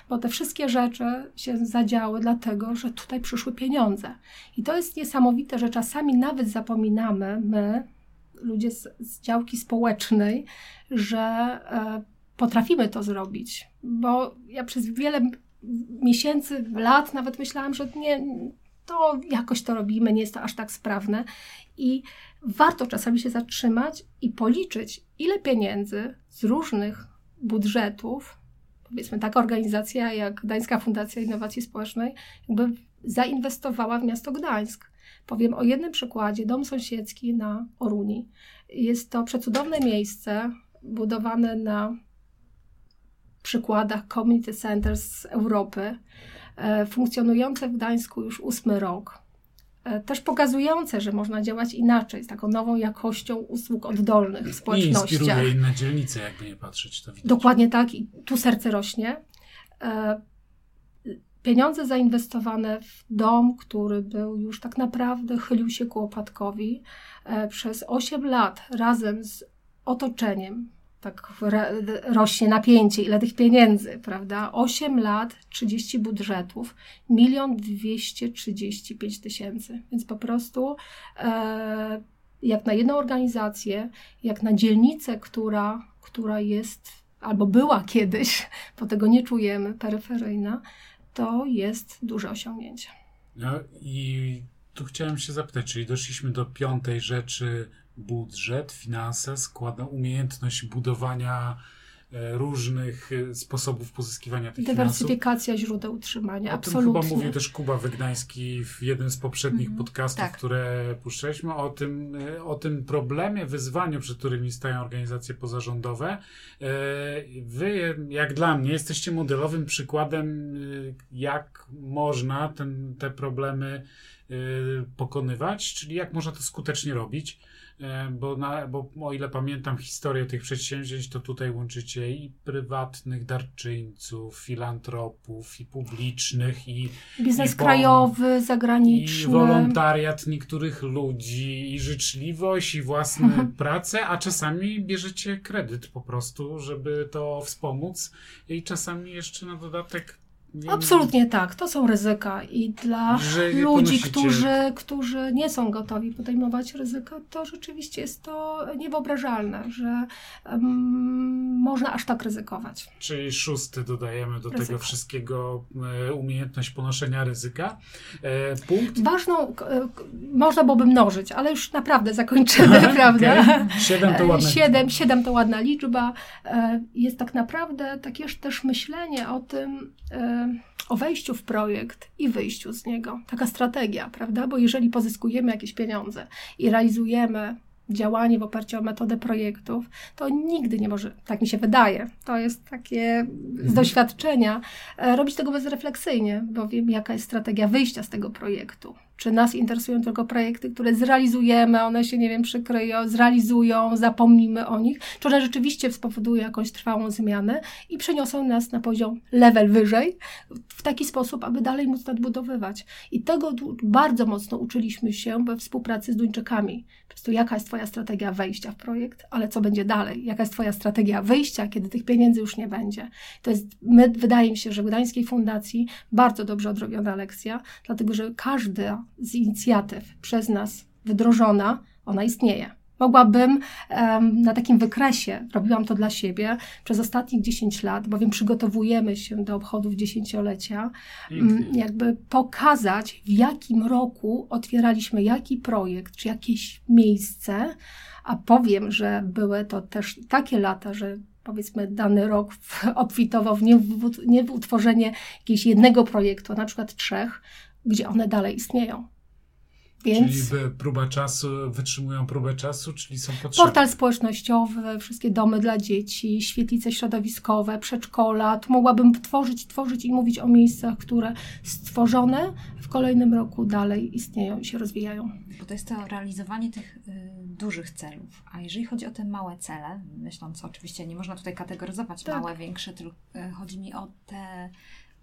bo te wszystkie rzeczy się zadziały dlatego, że tutaj przyszły pieniądze. I to jest niesamowite, że czasami nawet zapominamy, my, ludzie z, z działki społecznej, że e, potrafimy to zrobić, bo ja przez wiele miesięcy, lat nawet myślałam, że nie, to jakoś to robimy, nie jest to aż tak sprawne. I warto czasami się zatrzymać i policzyć, ile pieniędzy z różnych budżetów powiedzmy taka organizacja jak Gdańska Fundacja Innowacji Społecznej jakby zainwestowała w miasto Gdańsk. Powiem o jednym przykładzie, dom sąsiedzki na Oruni. Jest to przecudowne miejsce budowane na przykładach community centers z Europy, e, funkcjonujące w Gdańsku już ósmy rok. E, też pokazujące, że można działać inaczej, z taką nową jakością usług oddolnych w społecznościach. I inspiruje inne dzielnice, jakby nie patrzeć. To widać. Dokładnie tak i tu serce rośnie. E, pieniądze zainwestowane w dom, który był już tak naprawdę, chylił się ku opadkowi, przez 8 lat razem z otoczeniem, tak rośnie napięcie, ile tych pieniędzy, prawda? 8 lat, 30 budżetów, milion 235 tysięcy. Więc po prostu e, jak na jedną organizację, jak na dzielnicę, która, która jest albo była kiedyś, [LAUGHS] bo tego nie czujemy, peryferyjna, to jest duże osiągnięcie. No i tu chciałem się zapytać, czyli doszliśmy do piątej rzeczy, budżet, finanse, składa umiejętność budowania e, różnych e, sposobów pozyskiwania tych Dywersyfikacja finansów. źródeł utrzymania, o absolutnie. tym chyba mówił też Kuba Wygnański w jednym z poprzednich mm, podcastów, tak. które puszczaliśmy, o tym, e, o tym problemie, wyzwaniu, przed którymi stają organizacje pozarządowe. Wy, jak dla mnie, jesteście modelowym przykładem, jak można ten, te problemy pokonywać, czyli jak można to skutecznie robić. E, bo, na, bo o ile pamiętam historię tych przedsięwzięć, to tutaj łączycie i prywatnych darczyńców, filantropów, i publicznych, i biznes i krajowy, zagraniczny, i wolontariat niektórych ludzi, i życzliwość, i własne [LAUGHS] mhm. pracę, a czasami bierzecie kredyt po prostu, żeby to wspomóc, i czasami jeszcze na dodatek Absolutnie tak, to są ryzyka i dla ludzi, którzy, którzy nie są gotowi podejmować ryzyka, to rzeczywiście jest to niewyobrażalne, że um, można aż tak ryzykować. Czyli szósty dodajemy do Ryzyko. tego wszystkiego e, umiejętność ponoszenia ryzyka. E, punkt. Ważną, e, można byłoby mnożyć, ale już naprawdę zakończymy, prawda? Okay. Siedem to ładna siedem, liczba. Siedem to ładna liczba. Jest tak naprawdę takie też myślenie o tym, o wejściu w projekt i wyjściu z niego. Taka strategia, prawda? Bo jeżeli pozyskujemy jakieś pieniądze i realizujemy działanie w oparciu o metodę projektów, to nigdy nie może, tak mi się wydaje, to jest takie z mhm. doświadczenia, e, robić tego bezrefleksyjnie, bo wiem, jaka jest strategia wyjścia z tego projektu. Czy nas interesują tylko projekty, które zrealizujemy, one się, nie wiem, przykryją, zrealizują, zapomnimy o nich, czy one rzeczywiście spowodują jakąś trwałą zmianę i przeniosą nas na poziom level wyżej, w taki sposób, aby dalej móc nadbudowywać. I tego bardzo mocno uczyliśmy się we współpracy z Duńczykami. Po prostu jaka jest Twoja strategia wejścia w projekt, ale co będzie dalej? Jaka jest Twoja strategia wyjścia, kiedy tych pieniędzy już nie będzie? To jest, my, wydaje mi się, że w Gdańskiej Fundacji bardzo dobrze odrobiona lekcja, dlatego że każda z inicjatyw przez nas wdrożona, ona istnieje. Mogłabym um, na takim wykresie, robiłam to dla siebie przez ostatnich 10 lat, bowiem przygotowujemy się do obchodów dziesięciolecia, um, jakby pokazać, w jakim roku otwieraliśmy jaki projekt, czy jakieś miejsce, a powiem, że były to też takie lata, że powiedzmy dany rok obfitował w nie, w, nie w utworzenie jakiegoś jednego projektu, na przykład trzech, gdzie one dalej istnieją. Więc... Czyli próba czasu, wytrzymują próbę czasu, czyli są potrzebne. Portal społecznościowy, wszystkie domy dla dzieci, świetlice środowiskowe, przedszkola. Tu mogłabym tworzyć, tworzyć i mówić o miejscach, które stworzone w kolejnym roku dalej istnieją i się rozwijają. Bo to jest to realizowanie tych y, dużych celów. A jeżeli chodzi o te małe cele, myśląc oczywiście, nie można tutaj kategoryzować tak. małe, większe, tylko y, chodzi mi o te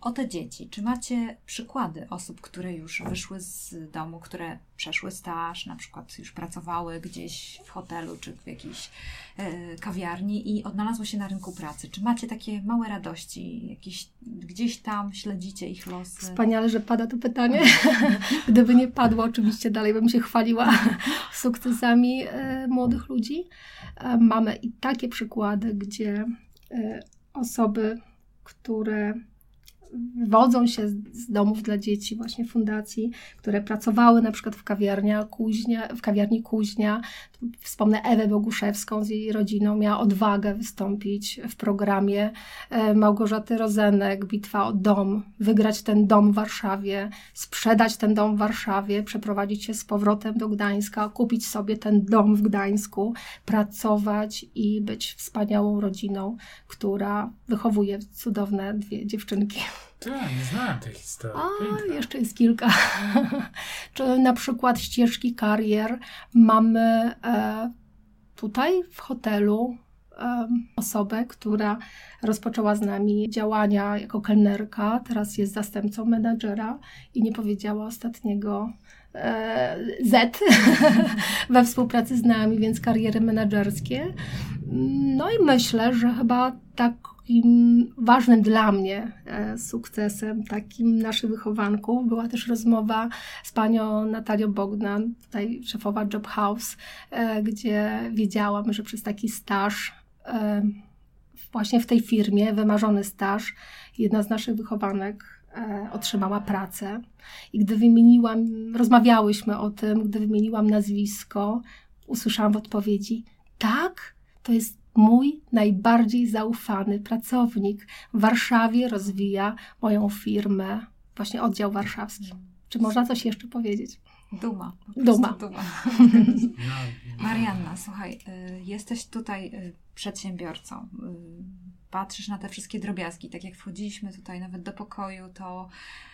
o te dzieci. Czy macie przykłady osób, które już wyszły z domu, które przeszły staż, na przykład już pracowały gdzieś w hotelu czy w jakiejś e, kawiarni i odnalazły się na rynku pracy? Czy macie takie małe radości, jakieś, gdzieś tam śledzicie ich losy? Wspaniale, że pada to pytanie. [LAUGHS] Gdyby nie padło, oczywiście dalej bym się chwaliła [LAUGHS] sukcesami e, młodych ludzi. E, mamy i takie przykłady, gdzie osoby, które wodzą się z domów dla dzieci, właśnie fundacji, które pracowały na przykład w, kawiarnia Kuźnia, w kawiarni Kuźnia. Wspomnę Ewę Boguszewską z jej rodziną, miała odwagę wystąpić w programie e, Małgorzaty Rozenek, Bitwa o dom, wygrać ten dom w Warszawie, sprzedać ten dom w Warszawie, przeprowadzić się z powrotem do Gdańska, kupić sobie ten dom w Gdańsku, pracować i być wspaniałą rodziną, która wychowuje cudowne dwie dziewczynki. Tak, nie znałem tej historii. A, jeszcze jest kilka. [LAUGHS] Czy na przykład ścieżki karier mamy e, tutaj w hotelu e, osobę, która rozpoczęła z nami działania jako kelnerka, teraz jest zastępcą menadżera i nie powiedziała ostatniego e, Z [LAUGHS] we współpracy z nami, więc kariery menedżerskie. No i myślę, że chyba tak takim ważnym dla mnie e, sukcesem, takim naszych wychowanków, była też rozmowa z panią Natalią Bogdan, tutaj szefowa Job House, e, gdzie wiedziałam, że przez taki staż e, właśnie w tej firmie, wymarzony staż, jedna z naszych wychowanek otrzymała pracę. I gdy wymieniłam, rozmawiałyśmy o tym, gdy wymieniłam nazwisko, usłyszałam w odpowiedzi: Tak, to jest mój najbardziej zaufany pracownik w Warszawie rozwija moją firmę, właśnie oddział warszawski. Czy można coś jeszcze powiedzieć? Duma. Duma. Duma. [LAUGHS] Marianna, słuchaj, y, jesteś tutaj y, przedsiębiorcą. Patrzysz na te wszystkie drobiazgi. Tak jak wchodziliśmy tutaj nawet do pokoju, to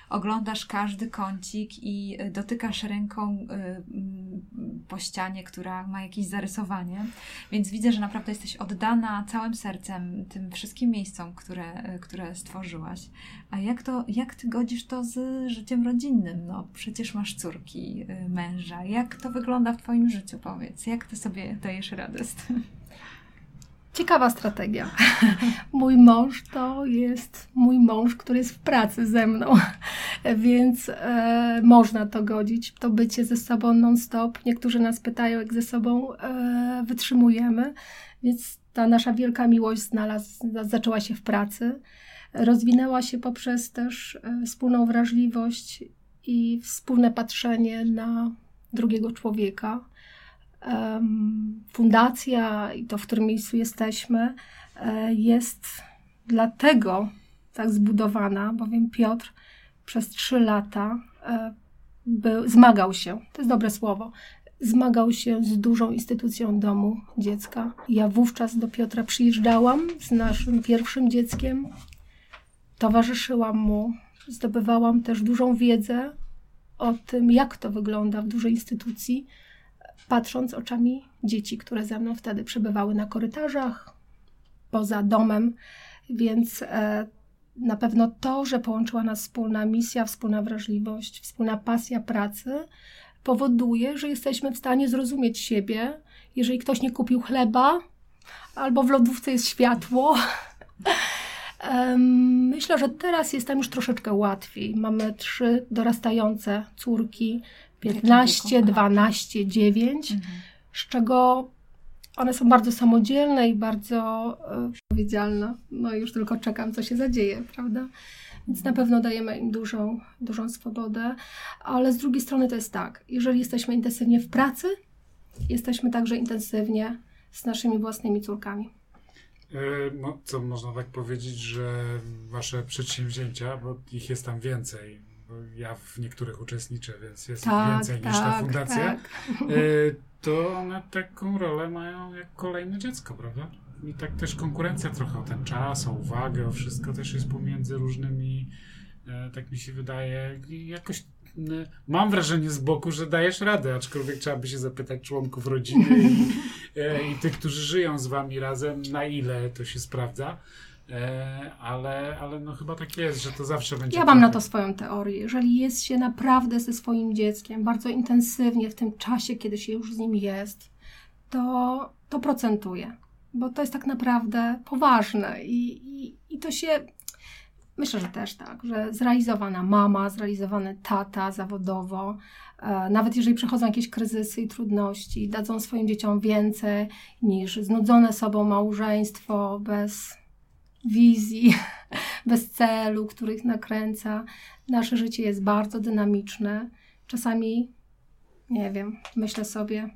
oglądasz każdy kącik i y, dotykasz ręką y, mm, po ścianie, która ma jakieś zarysowanie. Więc widzę, że naprawdę jesteś oddana całym sercem tym wszystkim miejscom, które, y, które stworzyłaś. A jak, to, jak ty godzisz to z życiem rodzinnym? No przecież masz córki, męża. Jak to wygląda w twoim życiu, powiedz? Jak ty sobie dajesz radę z tym? Ciekawa strategia. [LAUGHS] Mój mąż to jest mój mąż, który jest w pracy ze mną, [LAUGHS] więc e, można to godzić. To bycie ze sobą non-stop. Niektórzy nas pytają, jak ze sobą e, wytrzymujemy, więc ta nasza wielka miłość znalazł, zaczęła się w pracy. Rozwinęła się poprzez też e, wspólną wrażliwość i wspólne patrzenie na drugiego człowieka fundacja i to, w którym miejscu jesteśmy, e, jest dlatego tak zbudowana, bowiem Piotr przez trzy lata e, był, zmagał się, to jest dobre słowo, zmagał się z dużą instytucją domu dziecka. Ja wówczas do Piotra przyjeżdżałam z naszym pierwszym dzieckiem, towarzyszyłam mu, zdobywałam też dużą wiedzę o tym, jak to wygląda w dużej instytucji patrząc oczami dzieci, które ze mną wtedy przebywały na korytarzach, poza domem, więc e, na pewno to, że połączyła nas wspólna misja, wspólna wrażliwość, wspólna pasja pracy, powoduje, że jesteśmy w stanie zrozumieć siebie. Jeżeli ktoś nie kupił chleba, albo w lodówce jest światło. [LAUGHS] Myślę, że teraz jest tam już troszeczkę łatwiej. Mamy trzy dorastające córki, 15, 12, 9, mhm. z czego one są bardzo samodzielne i bardzo e, odpowiedzialne. No i już tylko czekam, co się zadzieje, prawda? Więc na pewno dajemy im dużą, dużą swobodę, ale z drugiej strony to jest tak, jeżeli jesteśmy intensywnie w pracy, jesteśmy także intensywnie z naszymi własnymi córkami. E, no, co można tak powiedzieć, że wasze przedsięwzięcia, bo ich jest tam więcej, ja w niektórych uczestniczę, więc jest Tak, więcej niż ta tak, fundacja, tak. e, to one taką rolę mają jak kolejne dziecko, prawda? I tak też konkurencja trochę o ten czas, o uwagę, o wszystko też jest pomiędzy różnymi, e, tak mi się wydaje, i jakoś n- mam wrażenie z boku, że dajesz radę, aczkolwiek trzeba by się zapytać członków rodziny i, e, i tych, którzy żyją z wami razem, na ile to się sprawdza. E, ale, ale no chyba tak jest, że to zawsze będzie. Ja mam na to swoją teorię. Jeżeli jest się naprawdę ze swoim dzieckiem bardzo intensywnie w tym czasie, kiedy się już z nim jest, to, to procentuje. Bo to jest tak naprawdę poważne i, i, i to się. Myślę, że też tak, że zrealizowana mama, zrealizowany tata zawodowo, e, nawet jeżeli przechodzą jakieś kryzysy i trudności, dadzą swoim dzieciom więcej niż znudzone sobą małżeństwo bez wizji, [LAUGHS] bez celu, których nakręca. Nasze życie jest bardzo dynamiczne. Czasami, nie wiem, myślę sobie,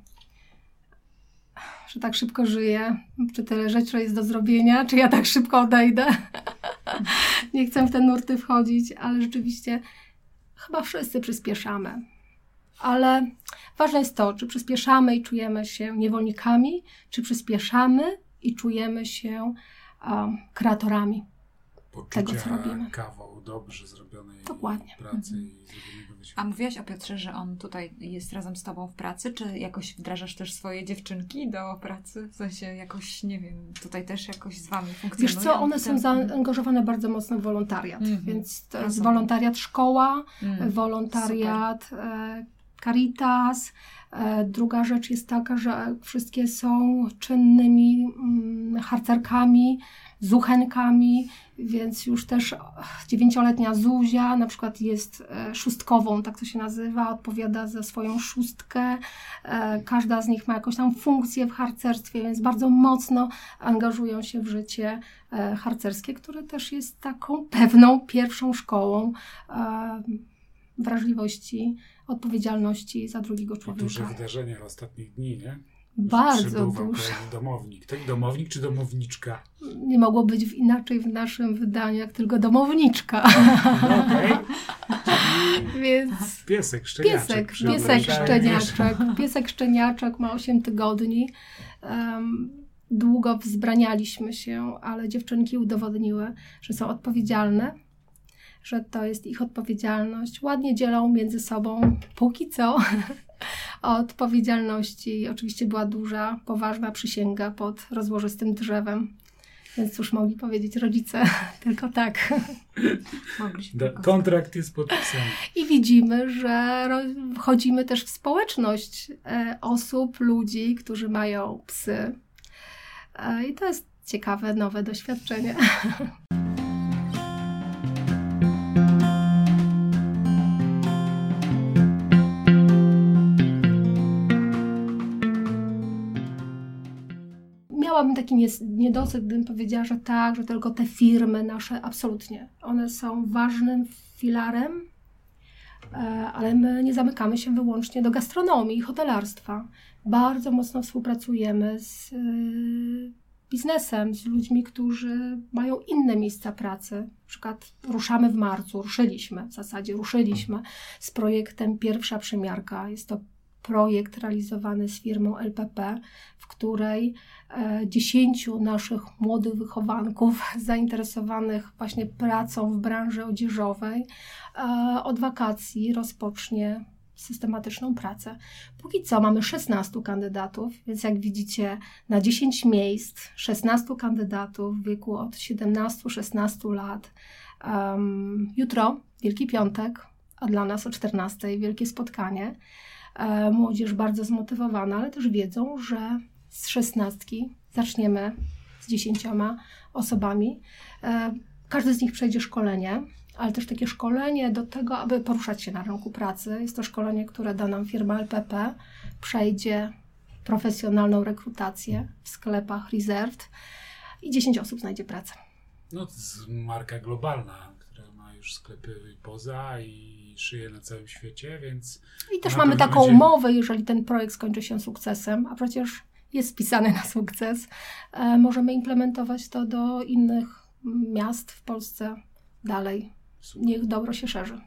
że tak szybko żyję, czy tyle rzeczy jest do zrobienia, czy ja tak szybko odejdę. [LAUGHS] nie chcę w te nurty wchodzić, ale rzeczywiście chyba wszyscy przyspieszamy. Ale ważne jest to, czy przyspieszamy i czujemy się niewolnikami, czy przyspieszamy i czujemy się um, kreatorami. poczucia tego, co robimy. kawał dobrze zrobionej Dokładnie. pracy Mhm. i zrobionego wysiłku. A mówiłaś o Piotrze, że on tutaj jest razem z tobą w pracy, czy jakoś wdrażasz też swoje dziewczynki do pracy? W sensie jakoś, nie wiem, tutaj też jakoś z wami funkcjonują? Wiesz co, one są zaangażowane bardzo mocno w wolontariat, Mhm. więc to jest wolontariat szkoła, Mm. wolontariat e, Caritas. E, Druga rzecz jest taka, że wszystkie są czynnymi mm, harcerkami, zuchenkami, więc już też dziewięcioletnia Zuzia na przykład jest e, szóstkową, tak to się nazywa, odpowiada za swoją szóstkę. E, Każda z nich ma jakąś tam funkcję w harcerstwie, więc bardzo mocno angażują się w życie harcerskie, które też jest taką pewną pierwszą szkołą wrażliwości, odpowiedzialności za drugiego I duże człowieka. wydarzenia ostatnich dni, nie? Bardzo duże. domownik. Tak, domownik czy domowniczka? Nie mogło być w- inaczej w naszym wydaniu, jak tylko domowniczka. [LAUGHS] No, okej. [LAUGHS] Więc Piesek, szczeniaczek. piesek, piesek szczeniaczek. Piesek szczeniaczek ma 8 tygodni. Em, długo wzbranialiśmy się, ale dziewczynki udowodniły, że są odpowiedzialne, że to jest ich odpowiedzialność. Ładnie dzielą między sobą, póki co, [LAUGHS] odpowiedzialności. Oczywiście była duża, poważna przysięga pod rozłożystym drzewem. Więc cóż mogli powiedzieć rodzice, [LAUGHS] tylko tak. [LAUGHS] Tylko- kontrakt jest podpisany. I widzimy, że wchodzimy też w społeczność e, osób, ludzi, którzy mają psy. E, I to jest ciekawe, nowe doświadczenie. Miałabym taki niedosyt, gdybym powiedziała, że tak, że tylko te firmy nasze, absolutnie. One są ważnym filarem E, ale my nie zamykamy się wyłącznie do gastronomii i hotelarstwa. Bardzo mocno współpracujemy z y, biznesem, z ludźmi, którzy mają inne miejsca pracy. Na przykład ruszamy w marcu, ruszyliśmy, w zasadzie ruszyliśmy z projektem Pierwsza Przymiarka. Jest to projekt realizowany z firmą LPP, w której e, dziesięciu naszych młodych wychowanków [LAUGHS] zainteresowanych właśnie pracą w branży odzieżowej e, od wakacji rozpocznie systematyczną pracę. Póki co mamy 16 kandydatów, więc jak widzicie, na 10 miejsc 16 kandydatów w wieku od 17-16 lat. Um, jutro, Wielki Piątek, a dla nas o 14 wielkie spotkanie. E, młodzież bardzo zmotywowana, ale też wiedzą, że z 16 zaczniemy z 10 osobami. E, każdy z nich przejdzie szkolenie, ale też takie szkolenie do tego, aby poruszać się na rynku pracy. Jest to szkolenie, które da nam firma LPP. Przejdzie profesjonalną rekrutację w sklepach Reserved i 10 osób znajdzie pracę. No to jest marka globalna, sklepy poza i szyje na całym świecie, więc... I też mamy taką będzie- umowę, jeżeli ten projekt skończy się sukcesem, a przecież jest wpisany na sukces, e, możemy implementować to do innych miast w Polsce dalej. Super. Niech dobro się szerzy.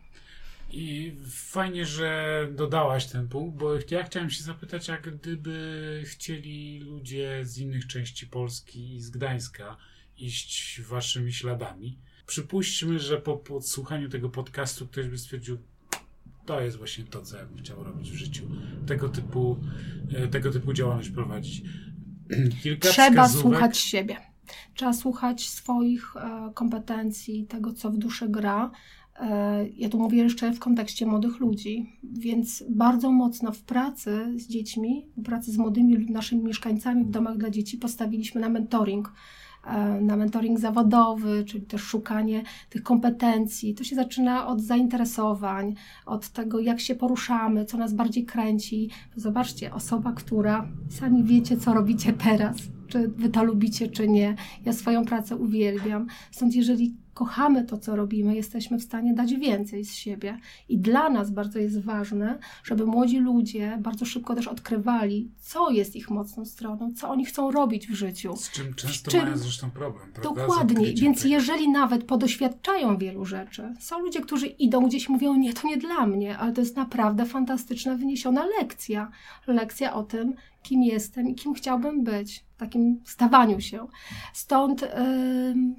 I fajnie, że dodałaś ten punkt, bo ja chciałem się zapytać, jak gdyby chcieli ludzie z innych części Polski i z Gdańska iść waszymi śladami. Przypuśćmy, że po podsłuchaniu tego podcastu ktoś by stwierdził, to jest właśnie to, co ja bym chciał robić w życiu. Tego typu, e, tego typu działalność prowadzić. [CLEARS THROAT] Kilka Trzeba słuchać siebie. Trzeba słuchać swoich e, kompetencji, tego, co w duszy gra. E, ja tu mówię jeszcze w kontekście młodych ludzi, więc bardzo mocno w pracy z dziećmi, w pracy z młodymi naszymi mieszkańcami w domach dla dzieci postawiliśmy na mentoring. E, Na mentoring zawodowy, czyli też szukanie tych kompetencji. To się zaczyna od zainteresowań, od tego, jak się poruszamy, co nas bardziej kręci. Zobaczcie, osoba, która sami wiecie, co robicie teraz, czy wy to lubicie, czy nie. Ja swoją pracę uwielbiam. Stąd, jeżeli kochamy to, co robimy, jesteśmy w stanie dać więcej z siebie. I dla nas bardzo jest ważne, żeby młodzi ludzie bardzo szybko też odkrywali, co jest ich mocną stroną, co oni chcą robić w życiu. Z czym często czym- mają zresztą problem. Prawda? Z Dokładnie, więc tego. jeżeli nawet podoświadczają wielu rzeczy, są ludzie, którzy idą gdzieś i mówią, nie, to nie dla mnie, ale to jest naprawdę fantastyczna, wyniesiona lekcja. Lekcja o tym, kim jestem i kim chciałbym być, w takim stawaniu się. Stąd, ym,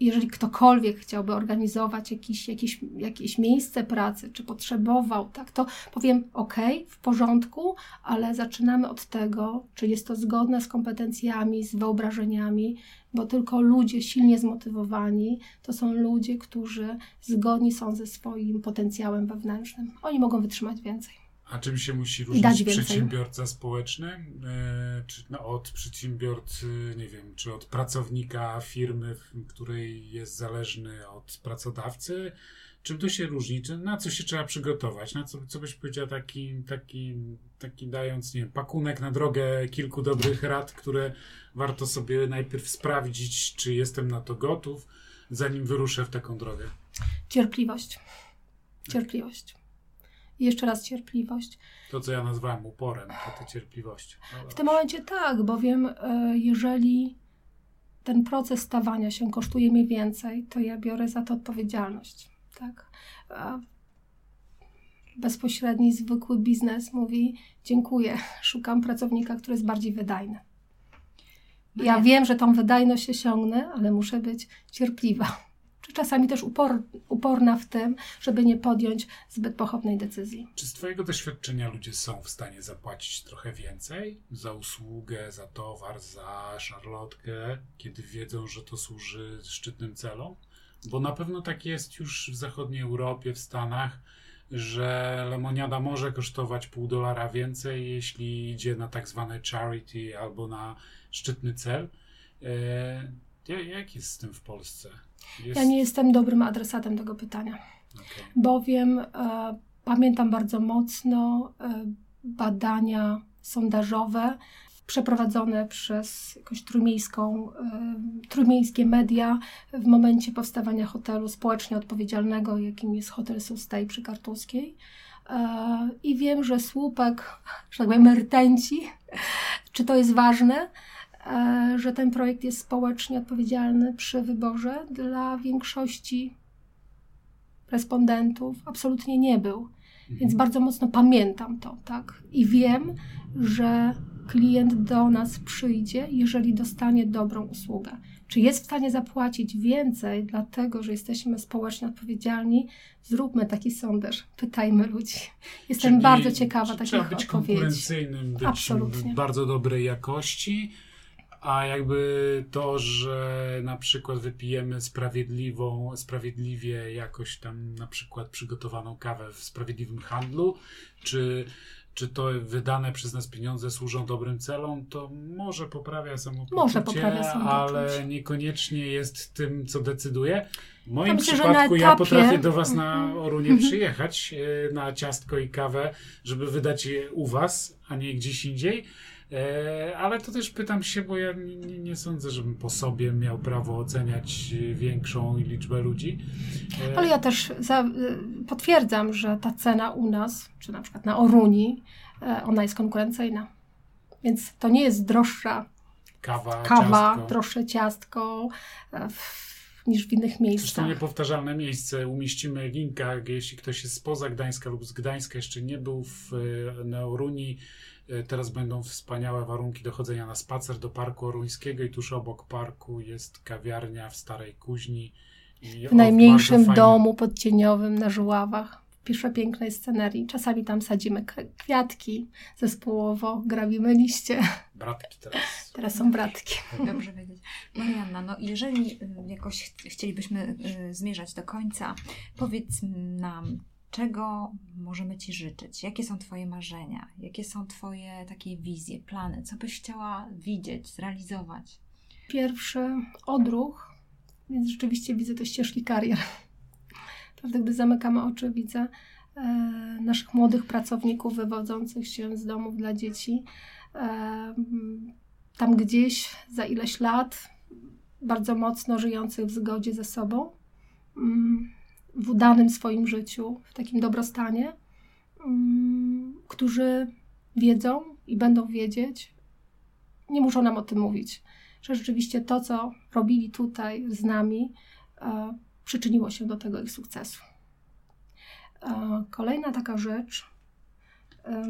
jeżeli ktokolwiek chciałby organizować jakiś, jakieś, jakieś miejsce pracy, czy potrzebował, tak, to powiem, ok, w porządku, ale zaczynamy od tego, czy jest to zgodne z kompetencjami, z wyobrażeniami, bo tylko ludzie silnie zmotywowani to są ludzie, którzy zgodni są ze swoim potencjałem wewnętrznym. Oni mogą wytrzymać więcej. A czym się musi różnić przedsiębiorca społeczny e, czy, no, od przedsiębiorcy, nie wiem, czy od pracownika firmy, w której jest zależny od pracodawcy? Czym to się różni? Czy, na co się trzeba przygotować? Na co, co byś powiedział taki, taki, taki dając, nie wiem, pakunek na drogę kilku dobrych rad, które warto sobie najpierw sprawdzić, czy jestem na to gotów, zanim wyruszę w taką drogę? Cierpliwość. Cierpliwość. I jeszcze raz cierpliwość. To, co ja nazwałem uporem, to, to cierpliwością. No W tym momencie tak, bowiem e, jeżeli ten proces stawania się kosztuje mnie więcej, to ja biorę za to odpowiedzialność. Tak? A bezpośredni, zwykły biznes mówi: Dziękuję, [LAUGHS] szukam pracownika, który jest bardziej wydajny. No Ja ja- wiem, że tą wydajność osiągnę, ale muszę być cierpliwa. Czy czasami też upor, uporna w tym, żeby nie podjąć zbyt pochopnej decyzji. Czy z Twojego doświadczenia ludzie są w stanie zapłacić trochę więcej za usługę, za towar, za szarlotkę, kiedy wiedzą, że to służy szczytnym celom? Bo na pewno tak jest już w zachodniej Europie, w Stanach, że lemoniada może kosztować pół dolara więcej, jeśli idzie na tak zwane charity albo na szczytny cel. E, ja- jak jest z tym w Polsce? Jest... Ja nie jestem dobrym adresatem tego pytania. Okej. bowiem e, pamiętam bardzo mocno e, badania sondażowe przeprowadzone przez jakąś trójmiejską, e, trójmiejskie media w momencie powstawania hotelu społecznie odpowiedzialnego, jakim jest hotel Sustay przy Kartuskiej. E, I wiem, że słupek, że tak powiem, rtęci, czy to jest ważne, że ten projekt jest społecznie odpowiedzialny przy wyborze dla większości respondentów absolutnie nie był. Więc bardzo mocno pamiętam to, tak? I wiem, że klient do nas przyjdzie, jeżeli dostanie dobrą usługę. Czy jest w stanie zapłacić więcej, dlatego że jesteśmy społecznie odpowiedzialni? Zróbmy taki sondaż, pytajmy ludzi. Jestem Czyli bardzo ciekawa takich Trzeba być odpowiedzi. konkurencyjnym, być Absolutnie. bardzo dobrej jakości, a jakby to, że na przykład wypijemy sprawiedliwą, sprawiedliwie jakoś tam na przykład przygotowaną kawę w sprawiedliwym handlu, czy, czy to wydane przez nas pieniądze służą dobrym celom, to może poprawia samopoczucie, może poprawia samopoczucie. ale niekoniecznie jest tym, co decyduje. W moim przypadku etapie... ja potrafię do Was na Mhm. Orunie przyjechać e, na ciastko i kawę, żeby wydać je u Was, a nie gdzieś indziej. E, Ale to też pytam się, bo ja nie, nie sądzę, żebym po sobie miał prawo oceniać e, większą liczbę ludzi. E, Ale ja też za, y, potwierdzam, że ta cena u nas, czy na przykład na Oruni, e, ona jest konkurencyjna. Więc to nie jest droższa Kawa, kawa, ciastko. droższe ciastko e, niż w innych Zresztą miejscach. niepowtarzalne miejsce. Umieścimy linka, jeśli ktoś jest spoza Gdańska lub z Gdańska, jeszcze nie był w e, Neoruni. E, Teraz będą wspaniałe warunki do chodzenia na spacer do Parku Oruńskiego i tuż obok parku jest kawiarnia w Starej Kuźni. I W najmniejszym fajny- domu podcieniowym na Żuławach, w przepięknej scenerii. Czasami tam sadzimy kwiatki zespołowo, grabimy liście. Bratki teraz. Teraz są bratki. Dobrze wiedzieć. Marianna, no jeżeli y, jakoś ch- chcielibyśmy y, zmierzać do końca, powiedz nam, czego możemy Ci życzyć? Jakie są Twoje marzenia? Jakie są Twoje takie wizje, plany? Co byś chciała widzieć, zrealizować? Pierwszy odruch, więc rzeczywiście widzę te ścieżki karier. Prawda, gdy zamykamy oczy, widzę e, naszych młodych pracowników wywodzących się z domów dla dzieci. E, tam gdzieś za ileś lat, bardzo mocno żyjących w zgodzie ze sobą, mm, w udanym swoim życiu, w takim dobrostanie, mm, którzy wiedzą i będą wiedzieć, nie muszą nam o tym mówić, że rzeczywiście to, co robili tutaj z nami, e, przyczyniło się do tego ich sukcesu. E, kolejna taka rzecz. E,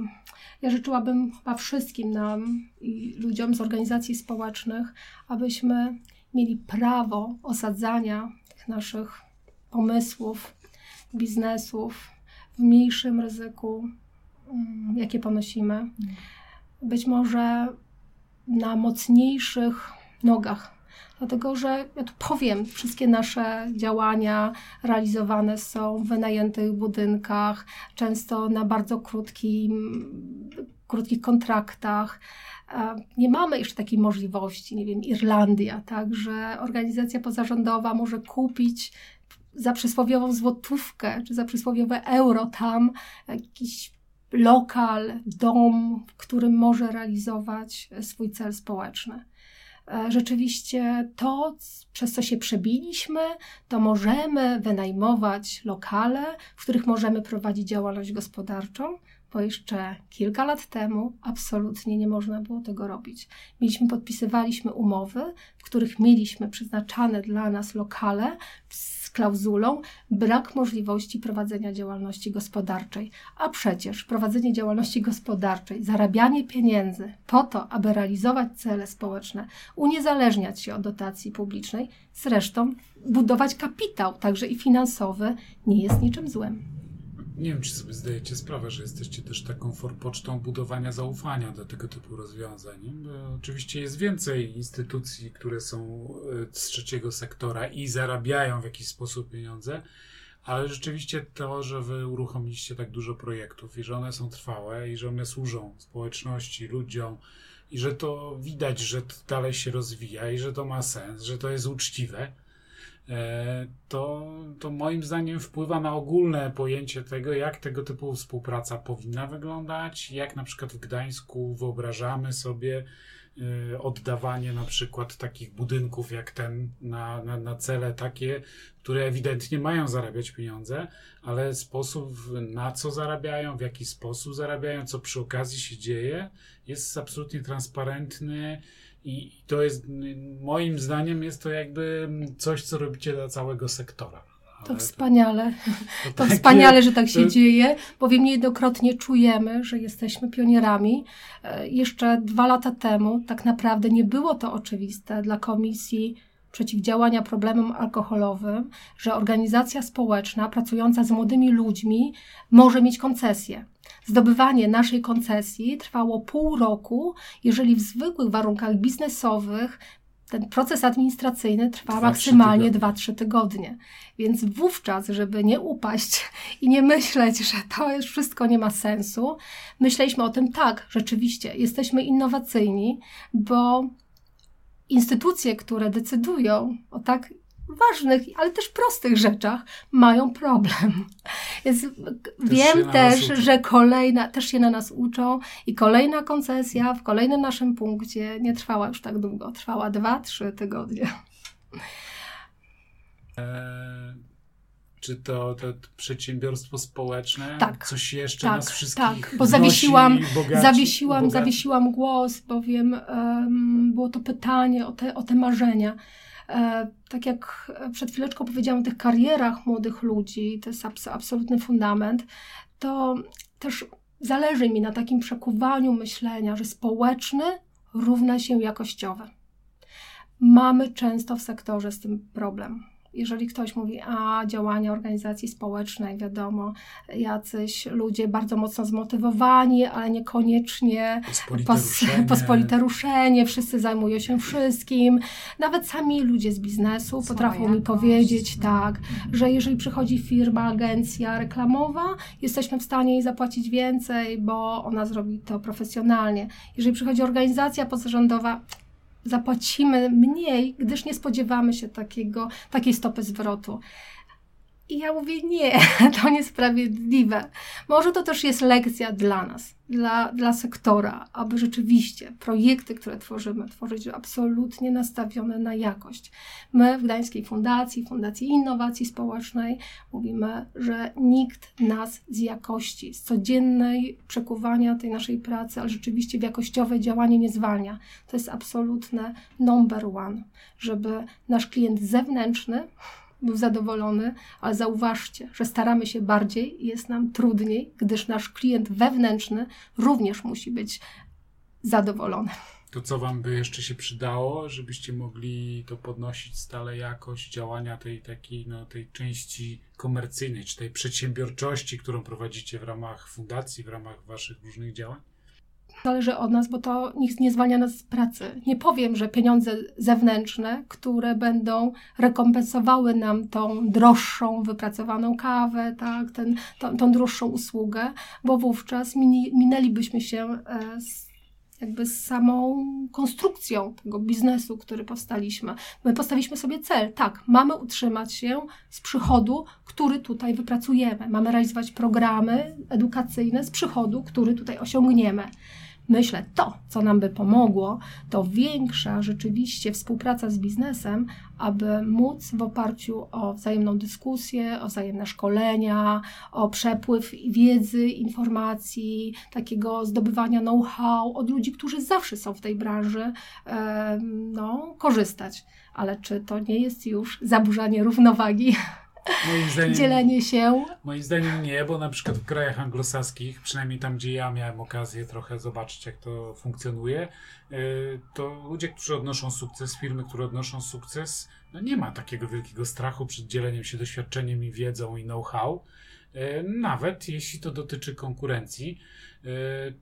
ja życzyłabym chyba wszystkim nam i ludziom z organizacji społecznych, abyśmy mieli prawo osadzania tych naszych pomysłów, biznesów w mniejszym ryzyku, mm, jakie ponosimy. Być może na mocniejszych nogach. Dlatego, że ja tu powiem, wszystkie nasze działania realizowane są w wynajętych budynkach, często na bardzo krótkim, krótkich kontraktach. E, Nie mamy jeszcze takiej możliwości, nie wiem, Irlandia, tak, że organizacja pozarządowa może kupić za przysłowiową złotówkę, czy za przysłowiowe euro tam jakiś lokal, dom, w którym może realizować swój cel społeczny. E, Rzeczywiście to, przez co się przebiliśmy, to możemy wynajmować lokale, w których możemy prowadzić działalność gospodarczą, bo jeszcze kilka lat temu absolutnie nie można było tego robić. Mieliśmy, podpisywaliśmy umowy, w których mieliśmy przeznaczane dla nas lokale klauzulą brak możliwości prowadzenia działalności gospodarczej. A przecież prowadzenie działalności gospodarczej, zarabianie pieniędzy po to, aby realizować cele społeczne, uniezależniać się od dotacji publicznej, zresztą budować kapitał, także i finansowy, nie jest niczym złym. Nie wiem, czy sobie zdajecie sprawę, że jesteście też taką forpocztą budowania zaufania do tego typu rozwiązań. Bo oczywiście jest więcej instytucji, które są e, z trzeciego sektora i zarabiają w jakiś sposób pieniądze, ale rzeczywiście to, że wy uruchomiliście tak dużo projektów i że one są trwałe i że one służą społeczności, ludziom i że to widać, że to dalej się rozwija i że to ma sens, że to jest uczciwe to, to moim zdaniem wpływa na ogólne pojęcie tego, jak tego typu współpraca powinna wyglądać, jak na przykład w Gdańsku wyobrażamy sobie e, oddawanie na przykład takich budynków jak ten na, na, na cele takie, które ewidentnie mają zarabiać pieniądze, ale sposób na co zarabiają, w jaki sposób zarabiają, co przy okazji się dzieje, jest absolutnie transparentny i to jest, moim zdaniem, jest to jakby coś, co robicie dla całego sektora. To Ale wspaniale. to To takie- wspaniale, że tak się to- dzieje, bowiem niejednokrotnie czujemy, że jesteśmy pionierami. E, Jeszcze dwa lata temu tak naprawdę nie było to oczywiste dla Komisji Przeciwdziałania Problemom Alkoholowym, że organizacja społeczna pracująca z młodymi ludźmi może mieć koncesję. Zdobywanie naszej koncesji trwało pół roku, jeżeli w zwykłych warunkach biznesowych ten proces administracyjny trwa Dwa, maksymalnie trzy 2-3 tygodnie. Więc wówczas, żeby nie upaść i nie myśleć, że to już wszystko nie ma sensu, myśleliśmy o tym tak, rzeczywiście, jesteśmy innowacyjni, bo instytucje, które decydują o tak ważnych, ale też prostych rzeczach, mają problem. Więc wiem też, że kolejna, też się na nas uczą i kolejna koncesja w kolejnym naszym punkcie nie trwała już tak długo, trwała 2-3 tygodnie. E, czy to, to przedsiębiorstwo społeczne? Tak. Coś jeszcze Tak, nas wszystkich tak, bo zawiesiłam- bogaci, zawiesiłam, bogaci? zawiesiłam głos, bowiem em, było to pytanie o te, o te marzenia. E, tak jak przed chwileczką powiedziałam o tych karierach młodych ludzi, to jest abs- absolutny fundament, to też zależy mi na takim przekuwaniu myślenia, że społeczny równa się jakościowy. Mamy często w sektorze z tym problem. Jeżeli ktoś mówi, a działania organizacji społecznej, wiadomo, jacyś ludzie bardzo mocno zmotywowani, ale niekoniecznie Pospolite pos, ruszenie. [LAUGHS] pospolite ruszenie, wszyscy zajmują się wszystkim. Nawet sami ludzie z biznesu potrafią mi powiedzieć tak, że jeżeli przychodzi firma, agencja reklamowa, jesteśmy w stanie jej zapłacić więcej, bo ona zrobi to profesjonalnie. Jeżeli przychodzi organizacja pozarządowa, zapłacimy mniej, gdyż nie spodziewamy się takiego, takiej stopy zwrotu. I ja mówię, nie, [LAUGHS] to niesprawiedliwe. Może to też jest lekcja dla nas, dla, dla sektora, aby rzeczywiście projekty, które tworzymy, tworzyć absolutnie nastawione na jakość. My w Gdańskiej Fundacji, Fundacji Innowacji Społecznej mówimy, że nikt nas z jakości, z codziennej przekuwania tej naszej pracy, ale rzeczywiście w jakościowe działanie nie zwalnia. To jest absolutne number one, żeby nasz klient zewnętrzny był zadowolony, ale zauważcie, że staramy się bardziej i jest nam trudniej, gdyż nasz klient wewnętrzny również musi być zadowolony. To co wam by jeszcze się przydało, żebyście mogli to podnosić stale jakość działania tej takiej, no, tej części komercyjnej, czy tej przedsiębiorczości, którą prowadzicie w ramach fundacji, w ramach waszych różnych działań? Zależy od nas, bo to nikt nie zwalnia nas z pracy. Nie powiem, że pieniądze zewnętrzne, które będą rekompensowały nam tą droższą, wypracowaną kawę, tak, ten, tą, tą droższą usługę, bo wówczas minęlibyśmy się e, z, jakby z samą konstrukcją tego biznesu, który powstaliśmy. My postawiliśmy sobie cel, tak, mamy utrzymać się z przychodu, który tutaj wypracujemy. Mamy realizować programy edukacyjne z przychodu, który tutaj osiągniemy. Myślę, to, co nam by pomogło, to większa rzeczywiście współpraca z biznesem, aby móc w oparciu o wzajemną dyskusję, o wzajemne szkolenia, o przepływ wiedzy, informacji, takiego zdobywania know-how od ludzi, którzy zawsze są w tej branży, no, korzystać. Ale czy to nie jest już zaburzanie równowagi, [LAUGHS] Moim zdaniem, dzielenie się? moim zdaniem nie, bo na przykład w krajach anglosaskich, przynajmniej tam, gdzie ja miałem okazję trochę zobaczyć, jak to funkcjonuje, yy, to ludzie, którzy odnoszą sukces, firmy, które odnoszą sukces, no nie ma takiego wielkiego strachu przed dzieleniem się doświadczeniem i wiedzą i know-how, yy, nawet jeśli to dotyczy konkurencji,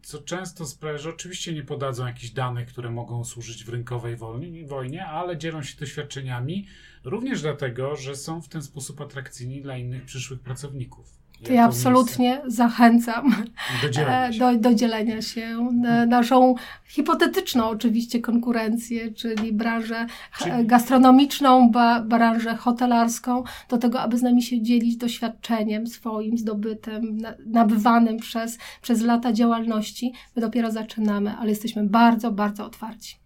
co często sprawia, że oczywiście nie podadzą jakichś danych, które mogą służyć w rynkowej wojnie, wojnie ale dzielą się doświadczeniami, również dlatego, że są w ten sposób atrakcyjni dla innych przyszłych pracowników. To ja absolutnie zachęcam miejsce Do dzielenia e, się. do, do dzielenia się. na Naszą hipotetyczną oczywiście konkurencję, czyli branżę Czyli- e, gastronomiczną, ba, branżę hotelarską, do tego, aby z nami się dzielić doświadczeniem swoim, zdobytym, na- nabywanym przez, przez lata działalności. My dopiero zaczynamy, ale jesteśmy bardzo, bardzo otwarci.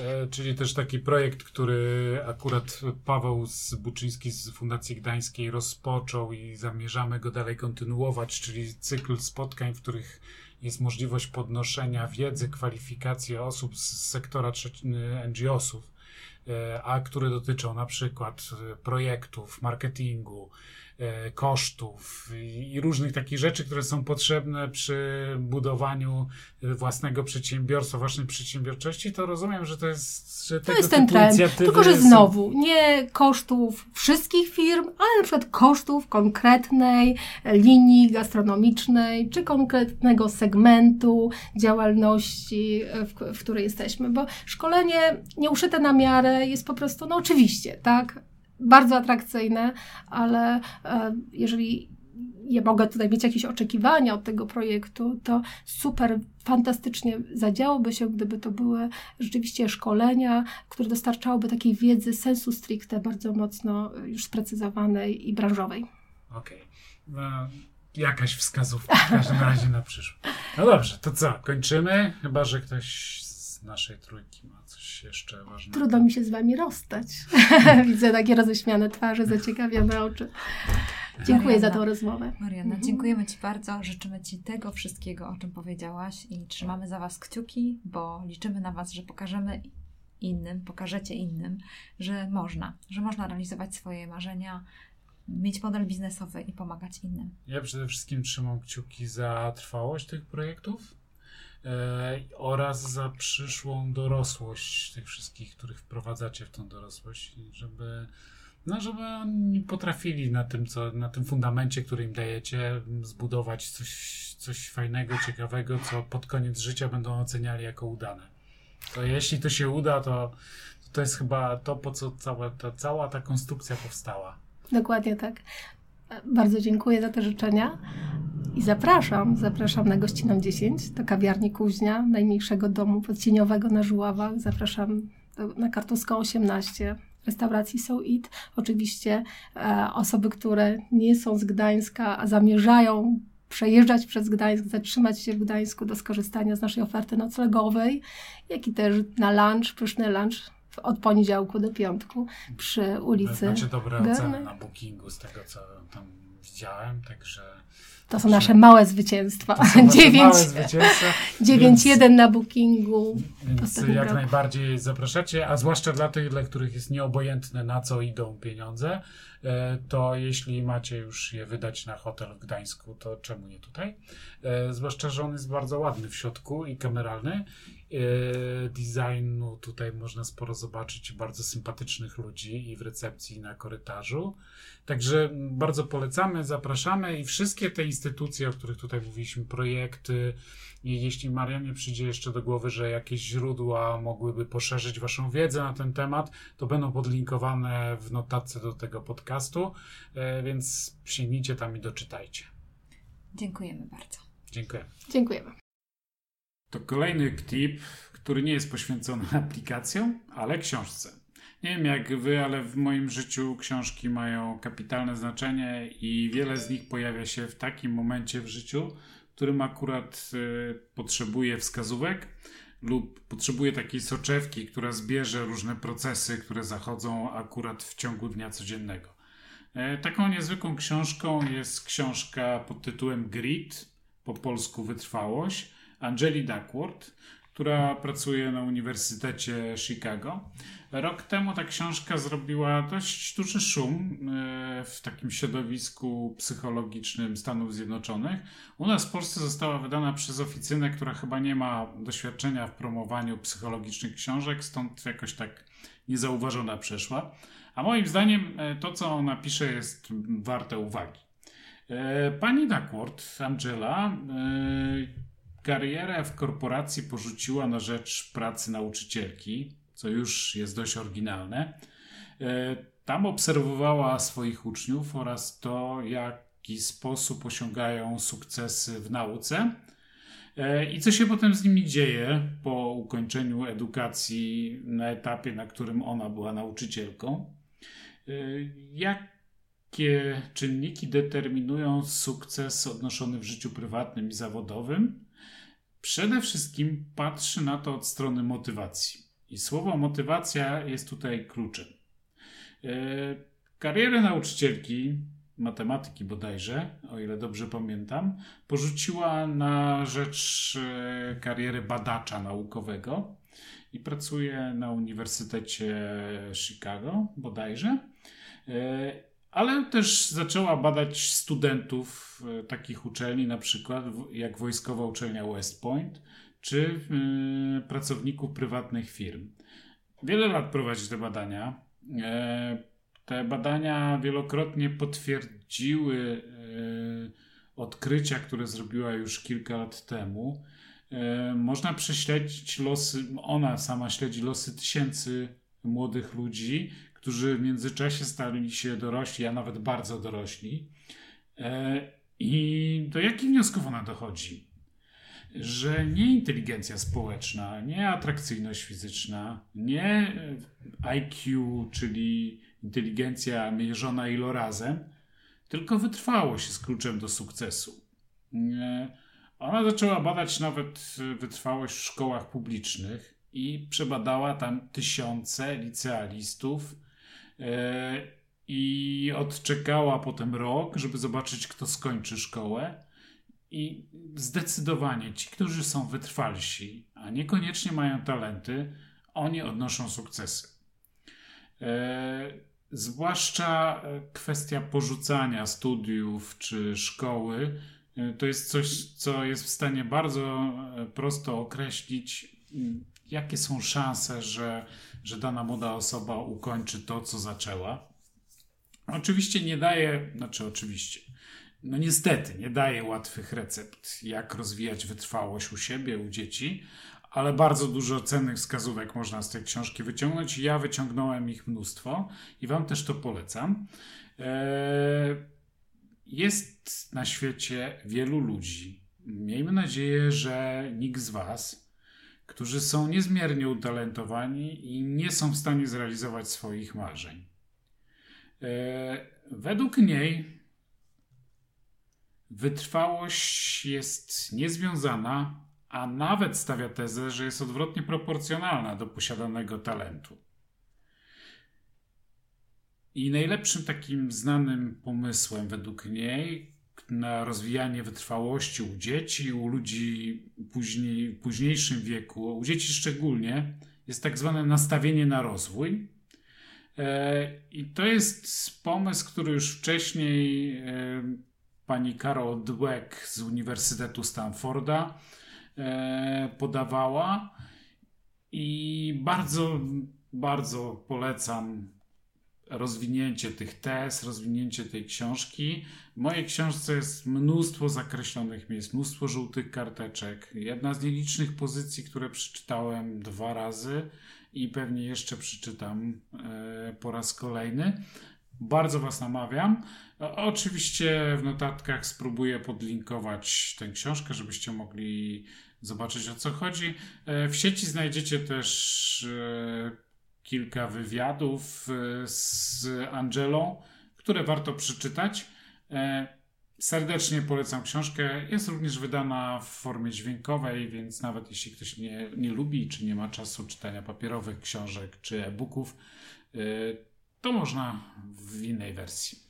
E, Czyli też taki projekt, który akurat Paweł z Buczyński z Fundacji Gdańskiej rozpoczął i zamierzamy go dalej kontynuować, czyli cykl spotkań, w których jest możliwość podnoszenia wiedzy, kwalifikacji osób z sektora NGO-sów, e, a które dotyczą na przykład e, projektów, marketingu, kosztów i różnych takich rzeczy, które są potrzebne przy budowaniu własnego przedsiębiorstwa, własnej przedsiębiorczości, to rozumiem, że to jest, że to jest ten trend. Tylko, że znowu, nie kosztów wszystkich firm, ale na przykład kosztów konkretnej linii gastronomicznej, czy konkretnego segmentu działalności, w, w której jesteśmy, bo szkolenie nieuszyte na miarę jest po prostu, no oczywiście, tak, bardzo atrakcyjne, ale e, jeżeli ja mogę tutaj mieć jakieś oczekiwania od tego projektu, to super, fantastycznie zadziałoby się, gdyby to były rzeczywiście szkolenia, które dostarczałyby takiej wiedzy sensu stricte, bardzo mocno już sprecyzowanej i branżowej. Okej. Okay. No, jakaś wskazówka w każdym razie na przyszłość. No dobrze, to co? Kończymy? Chyba, że ktoś z naszej trójki ma coś jeszcze ważnego. Trudno mi się z wami rozstać. [LAUGHS] Widzę takie roześmiane twarze, zaciekawione oczy. Dziękuję Marianna, za tę rozmowę. Marianna, mhm. dziękujemy Ci bardzo. Życzymy Ci tego wszystkiego, o czym powiedziałaś i trzymamy za Was kciuki, bo liczymy na Was, że pokażemy innym, pokażecie innym, że można, że można realizować swoje marzenia, mieć model biznesowy i pomagać innym. Ja przede wszystkim trzymam kciuki za trwałość tych projektów oraz za przyszłą dorosłość tych wszystkich, których wprowadzacie w tą dorosłość, żeby no, żeby oni potrafili na tym, co, na tym fundamencie, który im dajecie, zbudować coś, coś fajnego, ciekawego, co pod koniec życia będą oceniali jako udane. To jeśli to się uda, to to jest chyba to, po co cała ta, cała ta konstrukcja powstała. Dokładnie tak. Bardzo dziękuję za te życzenia i zapraszam, zapraszam na gościną 10 do kawiarni Kuźnia, najmniejszego domu podcieniowego na Żuławach. Zapraszam na Kartuską 18 restauracji So It. Oczywiście e, osoby, które nie są z Gdańska, a zamierzają przejeżdżać przez Gdańsk, zatrzymać się w Gdańsku do skorzystania z naszej oferty noclegowej, jak i też na lunch, pyszny lunch od poniedziałku do piątku przy ulicy. Znaczy dobre oceny na bookingu z tego, co tam widziałem, także to są nasze małe zwycięstwa. 9-1 [LAUGHS] na bookingu. Więc jak roku. najbardziej zapraszacie, a zwłaszcza dla tych, dla których jest nieobojętne na co idą pieniądze, e, to jeśli macie już je wydać na hotel w Gdańsku, to czemu nie tutaj? E, zwłaszcza, że on jest bardzo ładny w środku i kameralny. E, designu tutaj można sporo zobaczyć bardzo sympatycznych ludzi i w recepcji, i na korytarzu. Także bardzo polecamy, zapraszamy i wszystkie te instytucje, o których tutaj mówiliśmy, projekty, i jeśli Marianie przyjdzie jeszcze do głowy, że jakieś źródła mogłyby poszerzyć Waszą wiedzę na ten temat, to będą podlinkowane w notatce do tego podcastu, e, więc sięgnijcie tam i doczytajcie. Dziękujemy bardzo. Dziękuję. Dziękujemy. To kolejny tip, który nie jest poświęcony [LAUGHS] aplikacjom, ale książce. Nie wiem jak wy, ale w moim życiu książki mają kapitalne znaczenie i wiele z nich pojawia się w takim momencie w życiu, w którym akurat y, potrzebuję wskazówek lub potrzebuję takiej soczewki, która zbierze różne procesy, które zachodzą akurat w ciągu dnia codziennego. E, taką niezwykłą książką jest książka pod tytułem Grit, po polsku Wytrwałość, Angeli Duckworth która pracuje na Uniwersytecie Chicago. Rok temu ta książka zrobiła dość duży szum e, w takim środowisku psychologicznym Stanów Zjednoczonych. U nas w Polsce została wydana przez oficynę, która chyba nie ma doświadczenia w promowaniu psychologicznych książek, stąd jakoś tak niezauważona przeszła. A moim zdaniem e, to, co ona pisze, jest warte uwagi. E, pani Duckworth, Angela, Karierę w korporacji porzuciła na rzecz pracy nauczycielki, co już jest dość oryginalne. E, tam obserwowała swoich uczniów oraz to, w jaki sposób osiągają sukcesy w nauce e, i co się potem z nimi dzieje po ukończeniu edukacji na etapie, na którym ona była nauczycielką. E, jakie czynniki determinują sukces odnoszony w życiu prywatnym i zawodowym? Przede wszystkim patrzy na to od strony motywacji. I słowo motywacja jest tutaj kluczem. E, karierę nauczycielki, matematyki bodajże, o ile dobrze pamiętam, porzuciła na rzecz e, kariery badacza naukowego i pracuje na Uniwersytecie Chicago bodajże. Ale też zaczęła badać studentów e, takich uczelni, na przykład jak Wojskowa Uczelnia West Point, czy e, pracowników prywatnych firm. Wiele lat prowadzi te badania. E, te badania wielokrotnie potwierdziły odkrycia, które zrobiła już kilka lat temu. Można prześledzić losy, ona sama śledzi losy tysięcy młodych ludzi, którzy w międzyczasie stali się dorośli, a nawet bardzo dorośli. E, I do jakich wniosków ona dochodzi? Że nie inteligencja społeczna, nie atrakcyjność fizyczna, nie IQ, czyli inteligencja mierzona ilorazem, tylko wytrwałość jest kluczem do sukcesu. E, ona zaczęła badać nawet wytrwałość w szkołach publicznych i przebadała tam tysiące licealistów i odczekała potem rok, żeby zobaczyć, kto skończy szkołę. I zdecydowanie ci, którzy są wytrwalsi, a niekoniecznie mają talenty, oni odnoszą sukcesy. E, zwłaszcza kwestia porzucania studiów czy szkoły e, to jest coś, co jest w stanie bardzo prosto określić, jakie są szanse, że że dana młoda osoba ukończy to, co zaczęła. Oczywiście nie daje, znaczy oczywiście, no niestety nie daje łatwych recept, jak rozwijać wytrwałość u siebie, u dzieci, ale bardzo dużo cennych wskazówek można z tej książki wyciągnąć. Ja wyciągnąłem ich mnóstwo i Wam też to polecam. Eee, jest na świecie wielu ludzi. Miejmy nadzieję, że nikt z Was którzy są niezmiernie utalentowani i nie są w stanie zrealizować swoich marzeń. E, według niej wytrwałość jest niezwiązana, a nawet stawia tezę, że jest odwrotnie proporcjonalna do posiadanego talentu. I najlepszym takim znanym pomysłem według niej na rozwijanie wytrwałości u dzieci, u ludzi później, w późniejszym wieku, u dzieci szczególnie, jest tak zwane nastawienie na rozwój. E, I to jest pomysł, który już wcześniej e, pani Carol Dweck z Uniwersytetu Stanforda e, podawała i bardzo, bardzo polecam rozwinięcie tych tez, rozwinięcie tej książki. Mojej książce jest mnóstwo zakreślonych miejsc, mnóstwo żółtych karteczek. Jedna z nielicznych pozycji, które przeczytałem dwa razy i pewnie jeszcze przeczytam e, po raz kolejny. Bardzo Was namawiam. Oczywiście w notatkach spróbuję podlinkować tę książkę, żebyście mogli zobaczyć o co chodzi. E, w sieci znajdziecie też e, kilka wywiadów z Angelą, które warto przeczytać. E, serdecznie polecam książkę. Jest również wydana w formie dźwiękowej, więc nawet jeśli ktoś nie, nie lubi czy nie ma czasu czytania papierowych książek czy e-booków, e, to można w innej wersji.